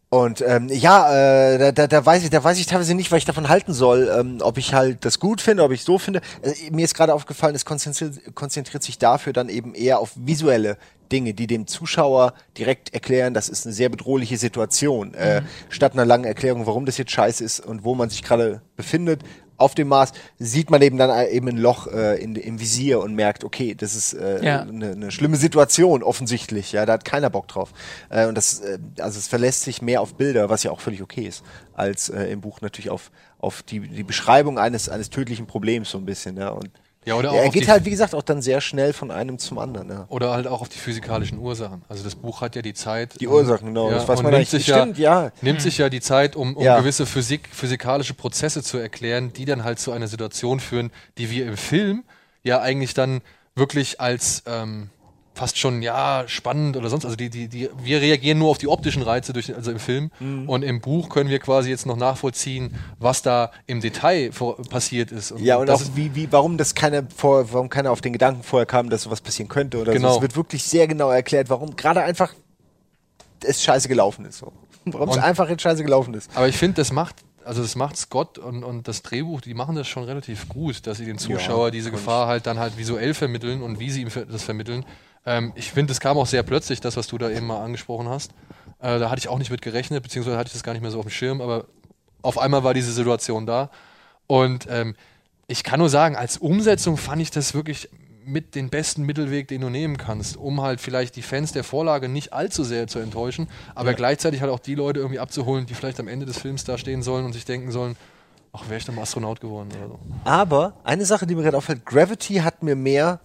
und ähm, ja, äh, da, da, da weiß ich, da weiß ich teilweise nicht, was ich davon halten soll, ähm, ob ich halt das gut finde, ob ich so finde. Äh, mir ist gerade aufgefallen, es konzentriert, konzentriert sich dafür dann eben eher auf visuelle Dinge, die dem Zuschauer direkt erklären, das ist eine sehr bedrohliche Situation, äh, statt einer langen Erklärung, warum das jetzt scheiße ist und wo man sich gerade befindet. Auf dem Mars sieht man eben dann äh, eben ein Loch äh, in, im Visier und merkt, okay, das ist äh, Ja. eine, eine schlimme Situation offensichtlich. Ja, da hat keiner Bock drauf. Äh, und das, äh, also es verlässt sich mehr auf Bilder, was ja auch völlig okay ist, als äh, im Buch natürlich auf auf die die Beschreibung eines eines tödlichen Problems so ein bisschen. Ja, und Ja, oder auch er auf geht halt, wie gesagt, auch dann sehr schnell von einem zum anderen. Ja. Oder halt auch auf die physikalischen Ursachen. Also das Buch hat ja die Zeit. Die Ursachen, genau. Ja, das weiß man nimmt sich Stimmt, ja. Nimmt sich ja die Zeit, um, um Ja. gewisse Physik, physikalische Prozesse zu erklären, die dann halt zu einer Situation führen, die wir im Film ja eigentlich dann wirklich als ähm, fast schon ja spannend oder sonst. Also die, die, die, wir reagieren nur auf die optischen Reize durch, also im Film. Mhm. Und im Buch können wir quasi jetzt noch nachvollziehen, was da im Detail vor, passiert ist. Ja, und auch wie, wie, warum das keiner vor, warum keiner auf den Gedanken vorher kam, dass sowas passieren könnte oder Genau. so. Es wird wirklich sehr genau erklärt, warum gerade einfach es scheiße gelaufen ist. So. Warum es Und- einfach jetzt scheiße gelaufen ist. Aber ich finde, das macht, also das macht Scott und, und das Drehbuch, die machen das schon relativ gut, dass sie den Zuschauer diese Gefahr halt dann halt visuell vermitteln und wie sie ihm das vermitteln. Ähm, ich finde, es kam auch sehr plötzlich, das, was du da eben mal angesprochen hast. Äh, da hatte ich auch nicht mit gerechnet, beziehungsweise hatte ich das gar nicht mehr so auf dem Schirm, aber auf einmal war diese Situation da. Und ähm, ich kann nur sagen, als Umsetzung fand ich das wirklich mit den besten Mittelweg, den du nehmen kannst, um halt vielleicht die Fans der Vorlage nicht allzu sehr zu enttäuschen, aber gleichzeitig halt auch die Leute irgendwie abzuholen, die vielleicht am Ende des Films da stehen sollen und sich denken sollen, ach, wäre ich doch mal Astronaut geworden oder so. Aber eine Sache, die mir gerade auffällt, Gravity hat mir mehr,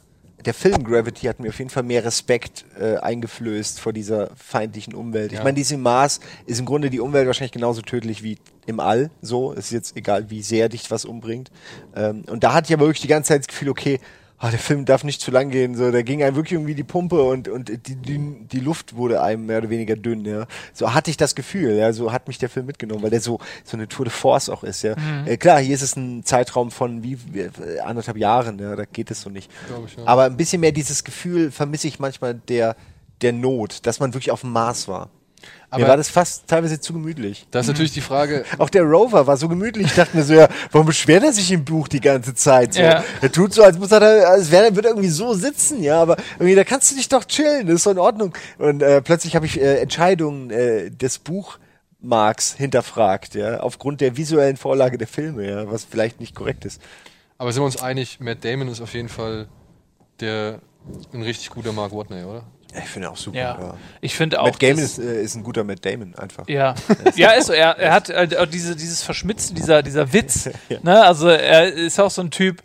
der Film Gravity hat mir auf jeden Fall mehr Respekt äh, eingeflößt vor dieser feindlichen Umwelt. Ich Ja. meine, diese Mars ist im Grunde die Umwelt wahrscheinlich genauso tödlich wie im All. So, ist jetzt egal, wie sehr dich was umbringt. Ähm, und da hatte ich aber wirklich die ganze Zeit das Gefühl, okay, ah, der Film darf nicht zu lang gehen. So, da ging einem wirklich irgendwie die Pumpe und, und die, die, die Luft wurde einem mehr oder weniger dünn. Ja. So hatte ich das Gefühl. Ja, so hat mich der Film mitgenommen, weil der so so eine Tour de Force auch ist. Ja. Äh, klar, hier ist es ein Zeitraum von wie, wie anderthalb Jahren. Ja, da geht es so nicht. Ich, ja. Aber ein bisschen mehr dieses Gefühl vermisse ich manchmal der der Not, dass man wirklich auf dem Mars war. Mir Aber- war das fast teilweise zu gemütlich. Das ist natürlich die Frage, Auch der Rover war so gemütlich. Ich dachte mir so, ja, warum beschwert er sich im Buch die ganze Zeit? So? Ja. Er tut so, als muss er da, als wäre er würde irgendwie so sitzen, ja, aber irgendwie, da kannst du dich doch chillen, das ist so in Ordnung. Und äh, plötzlich habe ich äh, Entscheidungen äh, des Buchmarks hinterfragt, ja, aufgrund der visuellen Vorlage der Filme, ja, was vielleicht nicht korrekt ist. aber sind wir uns einig, Matt Damon ist auf jeden Fall der ein richtig guter Mark Watney, oder? Ich finde auch super. Ja. Ich finde auch. Matt Damon ist, äh, ist ein guter Matt Damon einfach. Ja, ja, ist so. Er, er hat halt auch diese, dieses Verschmitzen, dieser, dieser Witz. ne? Also er ist auch so ein Typ,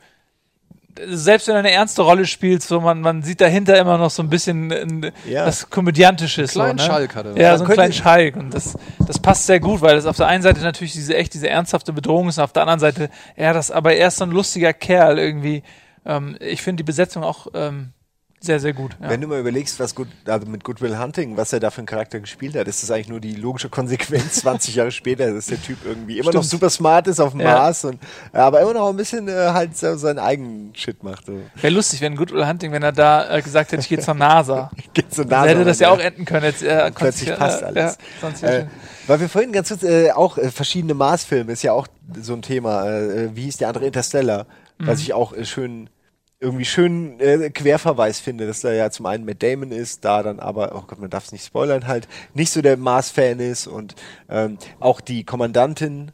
selbst wenn er eine ernste Rolle spielt, so man, man sieht dahinter immer noch so ein bisschen äh, Ja. das Komödiantische. Einen kleinen so, ne? Schalk hat er. Ja, so einen könnte- kleinen Schalk. Und das, das passt sehr gut, weil das auf der einen Seite natürlich diese echt diese ernsthafte Bedrohung ist und auf der anderen Seite, ja, das, aber er ist so ein lustiger Kerl irgendwie. Ähm, ich finde die Besetzung auch ähm, sehr, sehr gut. Ja. Wenn du mal überlegst, was gut, also mit Goodwill Hunting, was er da für einen Charakter gespielt hat, ist das eigentlich nur die logische Konsequenz 20 Jahre später, dass der Typ irgendwie immer noch Stimmt. super smart ist auf dem Ja. Mars und aber immer noch ein bisschen äh, halt so seinen eigenen Shit macht. So. Wäre lustig, wenn Goodwill Hunting, wenn er da äh, gesagt hätte, ich gehe zur NASA. Geht so Dann hätte das ja auch enden können. Jetzt, äh, plötzlich konnt's- passt alles. Ja, Äh, weil wir vorhin ganz kurz äh, auch äh, verschiedene Mars-Filme ist ja auch so ein Thema. Wie hieß der andere Interstellar? Mhm. Was ich auch schön irgendwie schön äh, Querverweis finde, dass da ja zum einen Matt Damon ist, da dann aber, oh Gott, man darf es nicht spoilern, halt nicht so der Mars-Fan ist und ähm, auch die Kommandantin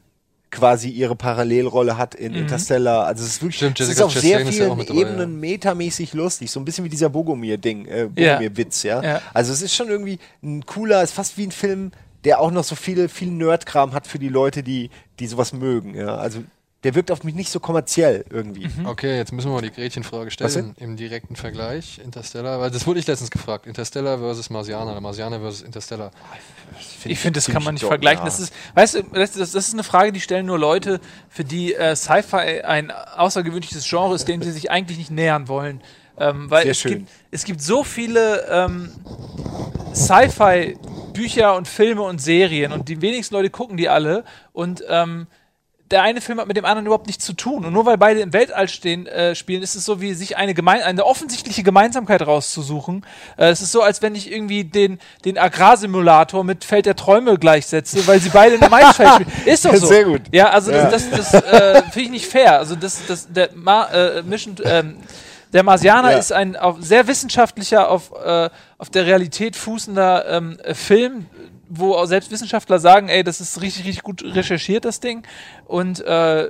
quasi ihre Parallelrolle hat in Interstellar. Also es ist wirklich, Stimmt, es ist auf sehr Chastain ja auch vielen mit dabei, Ebenen metamäßig lustig, so ein bisschen wie dieser Bogomir-Ding, äh, Ja. Bogomir-Witz, ja. Ja. Also es ist schon irgendwie ein cooler, ist fast wie ein Film, der auch noch so viel, viel Nerdkram hat für die Leute, die, die sowas mögen, ja. Also der wirkt auf mich nicht so kommerziell irgendwie. Okay, jetzt müssen wir mal die Gretchenfrage Was stellen im direkten Vergleich. Interstellar, weil das wurde ich letztens gefragt. Interstellar versus Marsianer oder Marsianer versus Interstellar. Ich finde, das kann man nicht vergleichen. Das ist, weißt du, das, das das ist eine Frage, die stellen nur Leute, für die äh, Sci-Fi ein außergewöhnliches Genre ist, dem sie sich eigentlich nicht nähern wollen. Ähm, weil Sehr es schön. gibt, es gibt so viele ähm, Sci-Fi-Bücher und Filme und Serien und die wenigsten Leute gucken die alle und ähm, der eine Film hat mit dem anderen überhaupt nichts zu tun. Und nur weil beide im Weltall stehen, äh, spielen, ist es so wie sich eine, gemein eine offensichtliche Gemeinsamkeit rauszusuchen. Äh, es ist so, als wenn ich irgendwie den, den Agrarsimulator mit Feld der Träume gleichsetze, weil sie beide in einem Maisfeld spielen. Ist doch so. Sehr gut. Ja, also Ja. das, das, das äh, finde ich nicht fair. Also das, das, der Ma äh, Mission, ähm, der Marsianer Ja. ist ein sehr wissenschaftlicher, auf, äh, auf der Realität fußender ähm, äh, Film, wo auch selbst Wissenschaftler sagen, ey, das ist richtig, richtig gut recherchiert, das Ding. Und äh,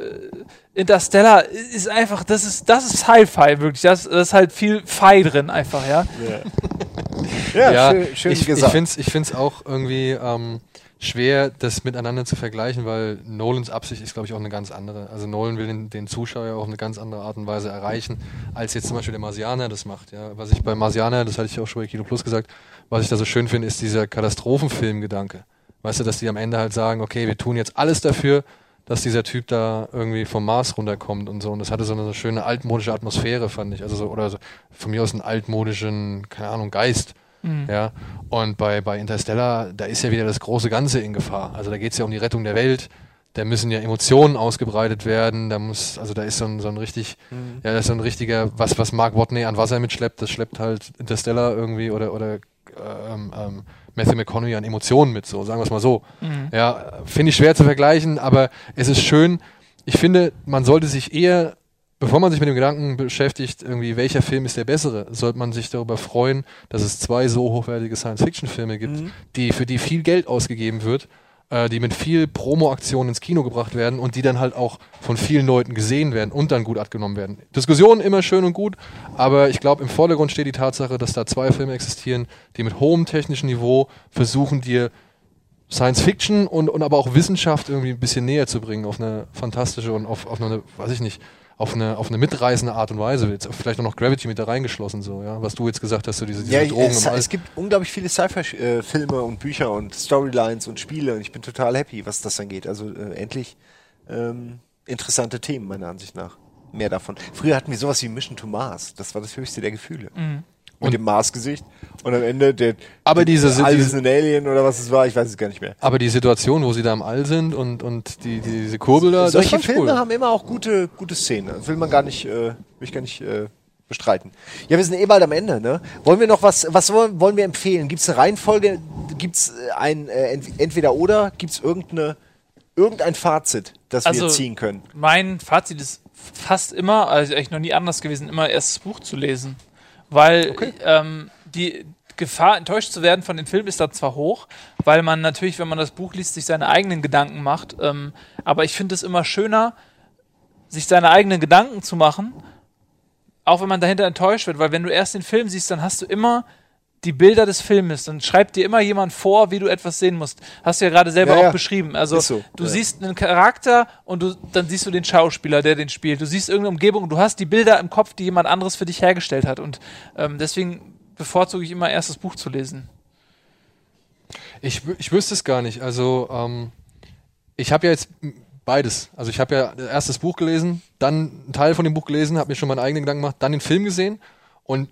Interstellar ist einfach, das ist, das ist Sci-Fi, wirklich. Das, das ist halt viel Fi drin, einfach, ja. Ja, schön, schön ich, ich gesagt. finde es ich find's auch irgendwie ähm, schwer, das miteinander zu vergleichen, weil Nolans Absicht ist, glaube ich, auch eine ganz andere. Also Nolan will den, den Zuschauer auf eine ganz andere Art und Weise erreichen, als jetzt zum Beispiel der Marsianer das macht. Ja. Was ich bei Marsianer, das hatte ich auch schon bei Kino Plus gesagt, was ich da so schön finde, ist dieser Katastrophenfilm-Gedanke. Weißt du, dass die am Ende halt sagen, okay, wir tun jetzt alles dafür, dass dieser Typ da irgendwie vom Mars runterkommt und so. Und das hatte so eine, so schöne altmodische Atmosphäre, fand ich. Also so, oder so, von mir aus einen altmodischen, keine Ahnung, Geist. Mhm. Ja. Und bei, bei Interstellar, da ist ja wieder das große Ganze in Gefahr. Also da geht es ja um die Rettung der Welt. Da müssen ja Emotionen ausgebreitet werden. Da muss, also da ist so ein, so ein richtig, mhm. ja, das ist so ein richtiger, was, was Mark Watney an Wasser mitschleppt, das schleppt halt Interstellar irgendwie oder, oder ähm, ähm, Matthew McConaughey an Emotionen mit, so, sagen wir es mal so. Mhm. Ja, finde ich schwer zu vergleichen, aber es ist schön. Ich finde, man sollte sich eher bevor man sich mit dem Gedanken beschäftigt, irgendwie welcher Film ist der bessere, sollte man sich darüber freuen, dass es zwei so hochwertige Science-Fiction-Filme gibt, mhm. die für die viel Geld ausgegeben wird, äh, die mit viel Promo-Aktionen ins Kino gebracht werden und die dann halt auch von vielen Leuten gesehen werden und dann gut abgenommen werden. Diskussionen immer schön und gut, aber ich glaube, im Vordergrund steht die Tatsache, dass da zwei Filme existieren, die mit hohem technischen Niveau versuchen, dir Science Fiction und, und aber auch Wissenschaft irgendwie ein bisschen näher zu bringen auf eine fantastische und auf, auf eine, weiß ich nicht, auf eine, auf eine mitreißende Art und Weise. Jetzt vielleicht auch noch Gravity mit da reingeschlossen, so, ja, was du jetzt gesagt hast, so diese, diese ja, Drogen es, es gibt unglaublich viele Sci-Fi-Filme und Bücher und Storylines und Spiele und ich bin total happy, was das angeht. Also äh, endlich ähm, interessante Themen, meiner Ansicht nach. Mehr davon. Früher hatten wir sowas wie Mission to Mars. Das war das höchste der Gefühle. Mhm mit und dem Mars-Gesicht und am Ende der aber diese All ist ein Alien oder was es war, ich weiß es gar nicht mehr. Aber die Situation, wo sie da im All sind und, und die, die diese Kurbel da, solche Filme cool. haben immer auch gute gute Szenen. Das will man gar nicht, äh, will ich gar nicht äh, bestreiten. Ja, wir sind eh bald am Ende, ne? Wollen wir noch was was wollen, wollen wir empfehlen? Gibt es eine Reihenfolge? Gibt es äh, ein äh, entweder oder? Gibt es irgendeine irgendein Fazit, das also, wir ziehen können? Mein Fazit ist fast immer, also eigentlich noch nie anders gewesen, immer erst das Buch zu lesen weil okay. ähm, die Gefahr, enttäuscht zu werden von dem Film, ist da zwar hoch, weil man natürlich, wenn man das Buch liest, sich seine eigenen Gedanken macht. Ähm, aber ich finde es immer schöner, sich seine eigenen Gedanken zu machen, auch wenn man dahinter enttäuscht wird, weil wenn du erst den Film siehst, dann hast du immer die Bilder des Filmes, dann schreibt dir immer jemand vor, wie du etwas sehen musst. Hast du ja gerade selber ja, auch ja. beschrieben. Also so. du ja. siehst einen Charakter und du, dann siehst du den Schauspieler, der den spielt. Du siehst irgendeine Umgebung, du hast die Bilder im Kopf, die jemand anderes für dich hergestellt hat. Und ähm, deswegen bevorzuge ich immer erst das Buch zu lesen. Ich, ich wüsste es gar nicht. Also ähm, ich habe ja jetzt beides. Also ich habe ja erst das Buch gelesen, dann einen Teil von dem Buch gelesen, habe mir schon meinen eigenen Gedanken gemacht, dann den Film gesehen und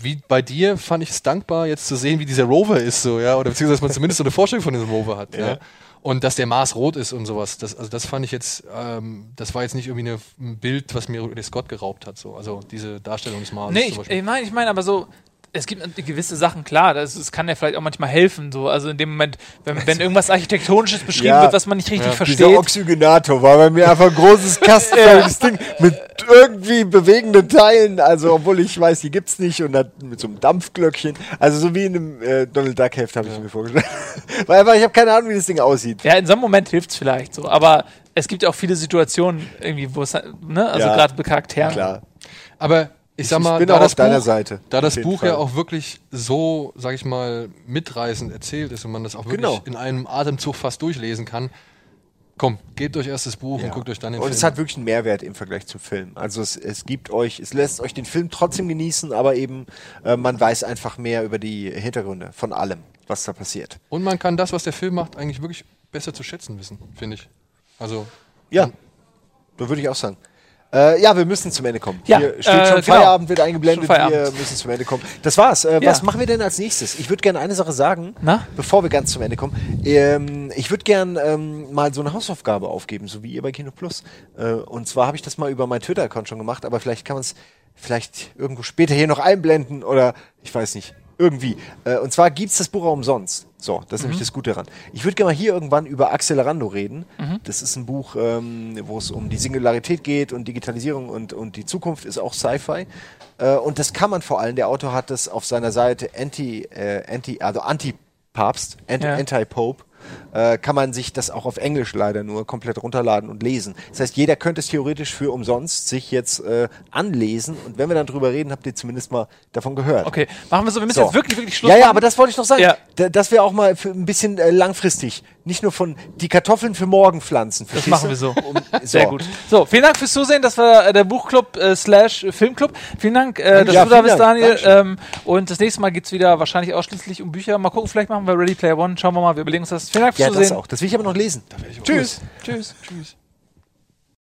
wie bei dir fand ich es dankbar, jetzt zu sehen, wie dieser Rover ist, so, ja, oder beziehungsweise, dass man zumindest so eine Vorstellung von diesem Rover hat, ja. ja. Und dass der Mars rot ist und sowas. Das, also das fand ich jetzt, ähm, das war jetzt nicht irgendwie eine, ein Bild, was mir Ridley Scott geraubt hat. So. Also diese Darstellung des Mars. Nee, ich, ich meine, ich mein, aber so, es gibt gewisse Sachen, klar, das, das, kann ja vielleicht auch manchmal helfen. So. Also in dem Moment, wenn, wenn irgendwas Architektonisches beschrieben ja, wird, was man nicht richtig ja. versteht. Dieser Oxygenator war bei mir einfach ein großes kastenförmiges Ding mit irgendwie bewegenden Teilen. Also, obwohl ich weiß, die gibt's nicht und dann mit so einem Dampfglöckchen. Also so wie in einem äh, Donald Duck Heft habe ich mir vorgestellt. Weil einfach, ich habe keine Ahnung, wie das Ding aussieht. Ja, in so einem Moment hilft's vielleicht so. Aber es gibt auch viele Situationen irgendwie, wo es, ne, also gerade bei Charakteren. Klar. Aber ich sag mal, ich bin da, auch auf deiner Seite. Da das Buch Fall. ja auch wirklich so, sag ich mal, mitreißend erzählt ist und man das auch wirklich genau. in einem Atemzug fast durchlesen kann, komm, gebt euch erst das Buch ja. und guckt euch dann den und Film. Und es hat wirklich einen Mehrwert im Vergleich zum Film. Also es, es gibt euch, es lässt euch den Film trotzdem genießen, aber eben äh, man weiß einfach mehr über die Hintergründe von allem, was da passiert. Und man kann das, was der Film macht, eigentlich wirklich besser zu schätzen wissen, finde ich. Also ja, da würde ich auch sagen. Äh, ja, wir müssen zum Ende kommen. Ja, Hier steht äh, schon genau. Feierabend, wird eingeblendet. Wir müssen zum Ende kommen. Das war's. Äh, ja. Was machen wir denn als nächstes? Ich würde gerne eine Sache sagen, Na? bevor wir ganz zum Ende kommen. Ähm, ich würde gerne ähm, mal so eine Hausaufgabe aufgeben, so wie ihr bei Kino Plus. Äh, und zwar habe ich das mal über mein Twitter-Account schon gemacht, aber vielleicht kann man es vielleicht irgendwo später hier noch einblenden oder ich weiß nicht. Irgendwie. Äh, und zwar gibt es das Buch auch umsonst. So, das ist mhm. nämlich das Gute daran. Ich würde gerne mal hier irgendwann über Accelerando reden. Mhm. Das ist ein Buch, ähm, wo es um die Singularität geht und Digitalisierung und, und die Zukunft ist auch Sci-Fi. Äh, und das kann man vor allem, der Autor hat das auf seiner Seite Anti, äh, Anti, also Anti-Papst, Anti, ja. Anti-Pope äh, kann man sich das auch auf Englisch leider nur komplett runterladen und lesen. Das heißt, jeder könnte es theoretisch für umsonst sich jetzt äh, anlesen und wenn wir dann drüber reden, habt ihr zumindest mal davon gehört. Okay, machen wir so, wir müssen so. jetzt wirklich, wirklich Schluss Ja, ja, aber das wollte ich noch sagen. Ja. Da- Das wäre auch mal für ein bisschen äh, langfristig. Nicht nur von die Kartoffeln für morgen pflanzen. Das machen wir so. Um, Sehr gut. So, vielen Dank fürs Zusehen. Das war äh, der Buchclub äh, slash Filmclub. Vielen Dank, äh, dass Ja, du da bist, Dank. Daniel. Ähm, und das nächste Mal geht's wieder wahrscheinlich ausschließlich um Bücher. Mal gucken, vielleicht machen wir Ready Player One. Schauen wir mal, wir überlegen uns das. Vielen Dank fürs Ja, das Zusehen. auch. Das will ich aber noch lesen. Tschüss. Tschüss. Tschüss.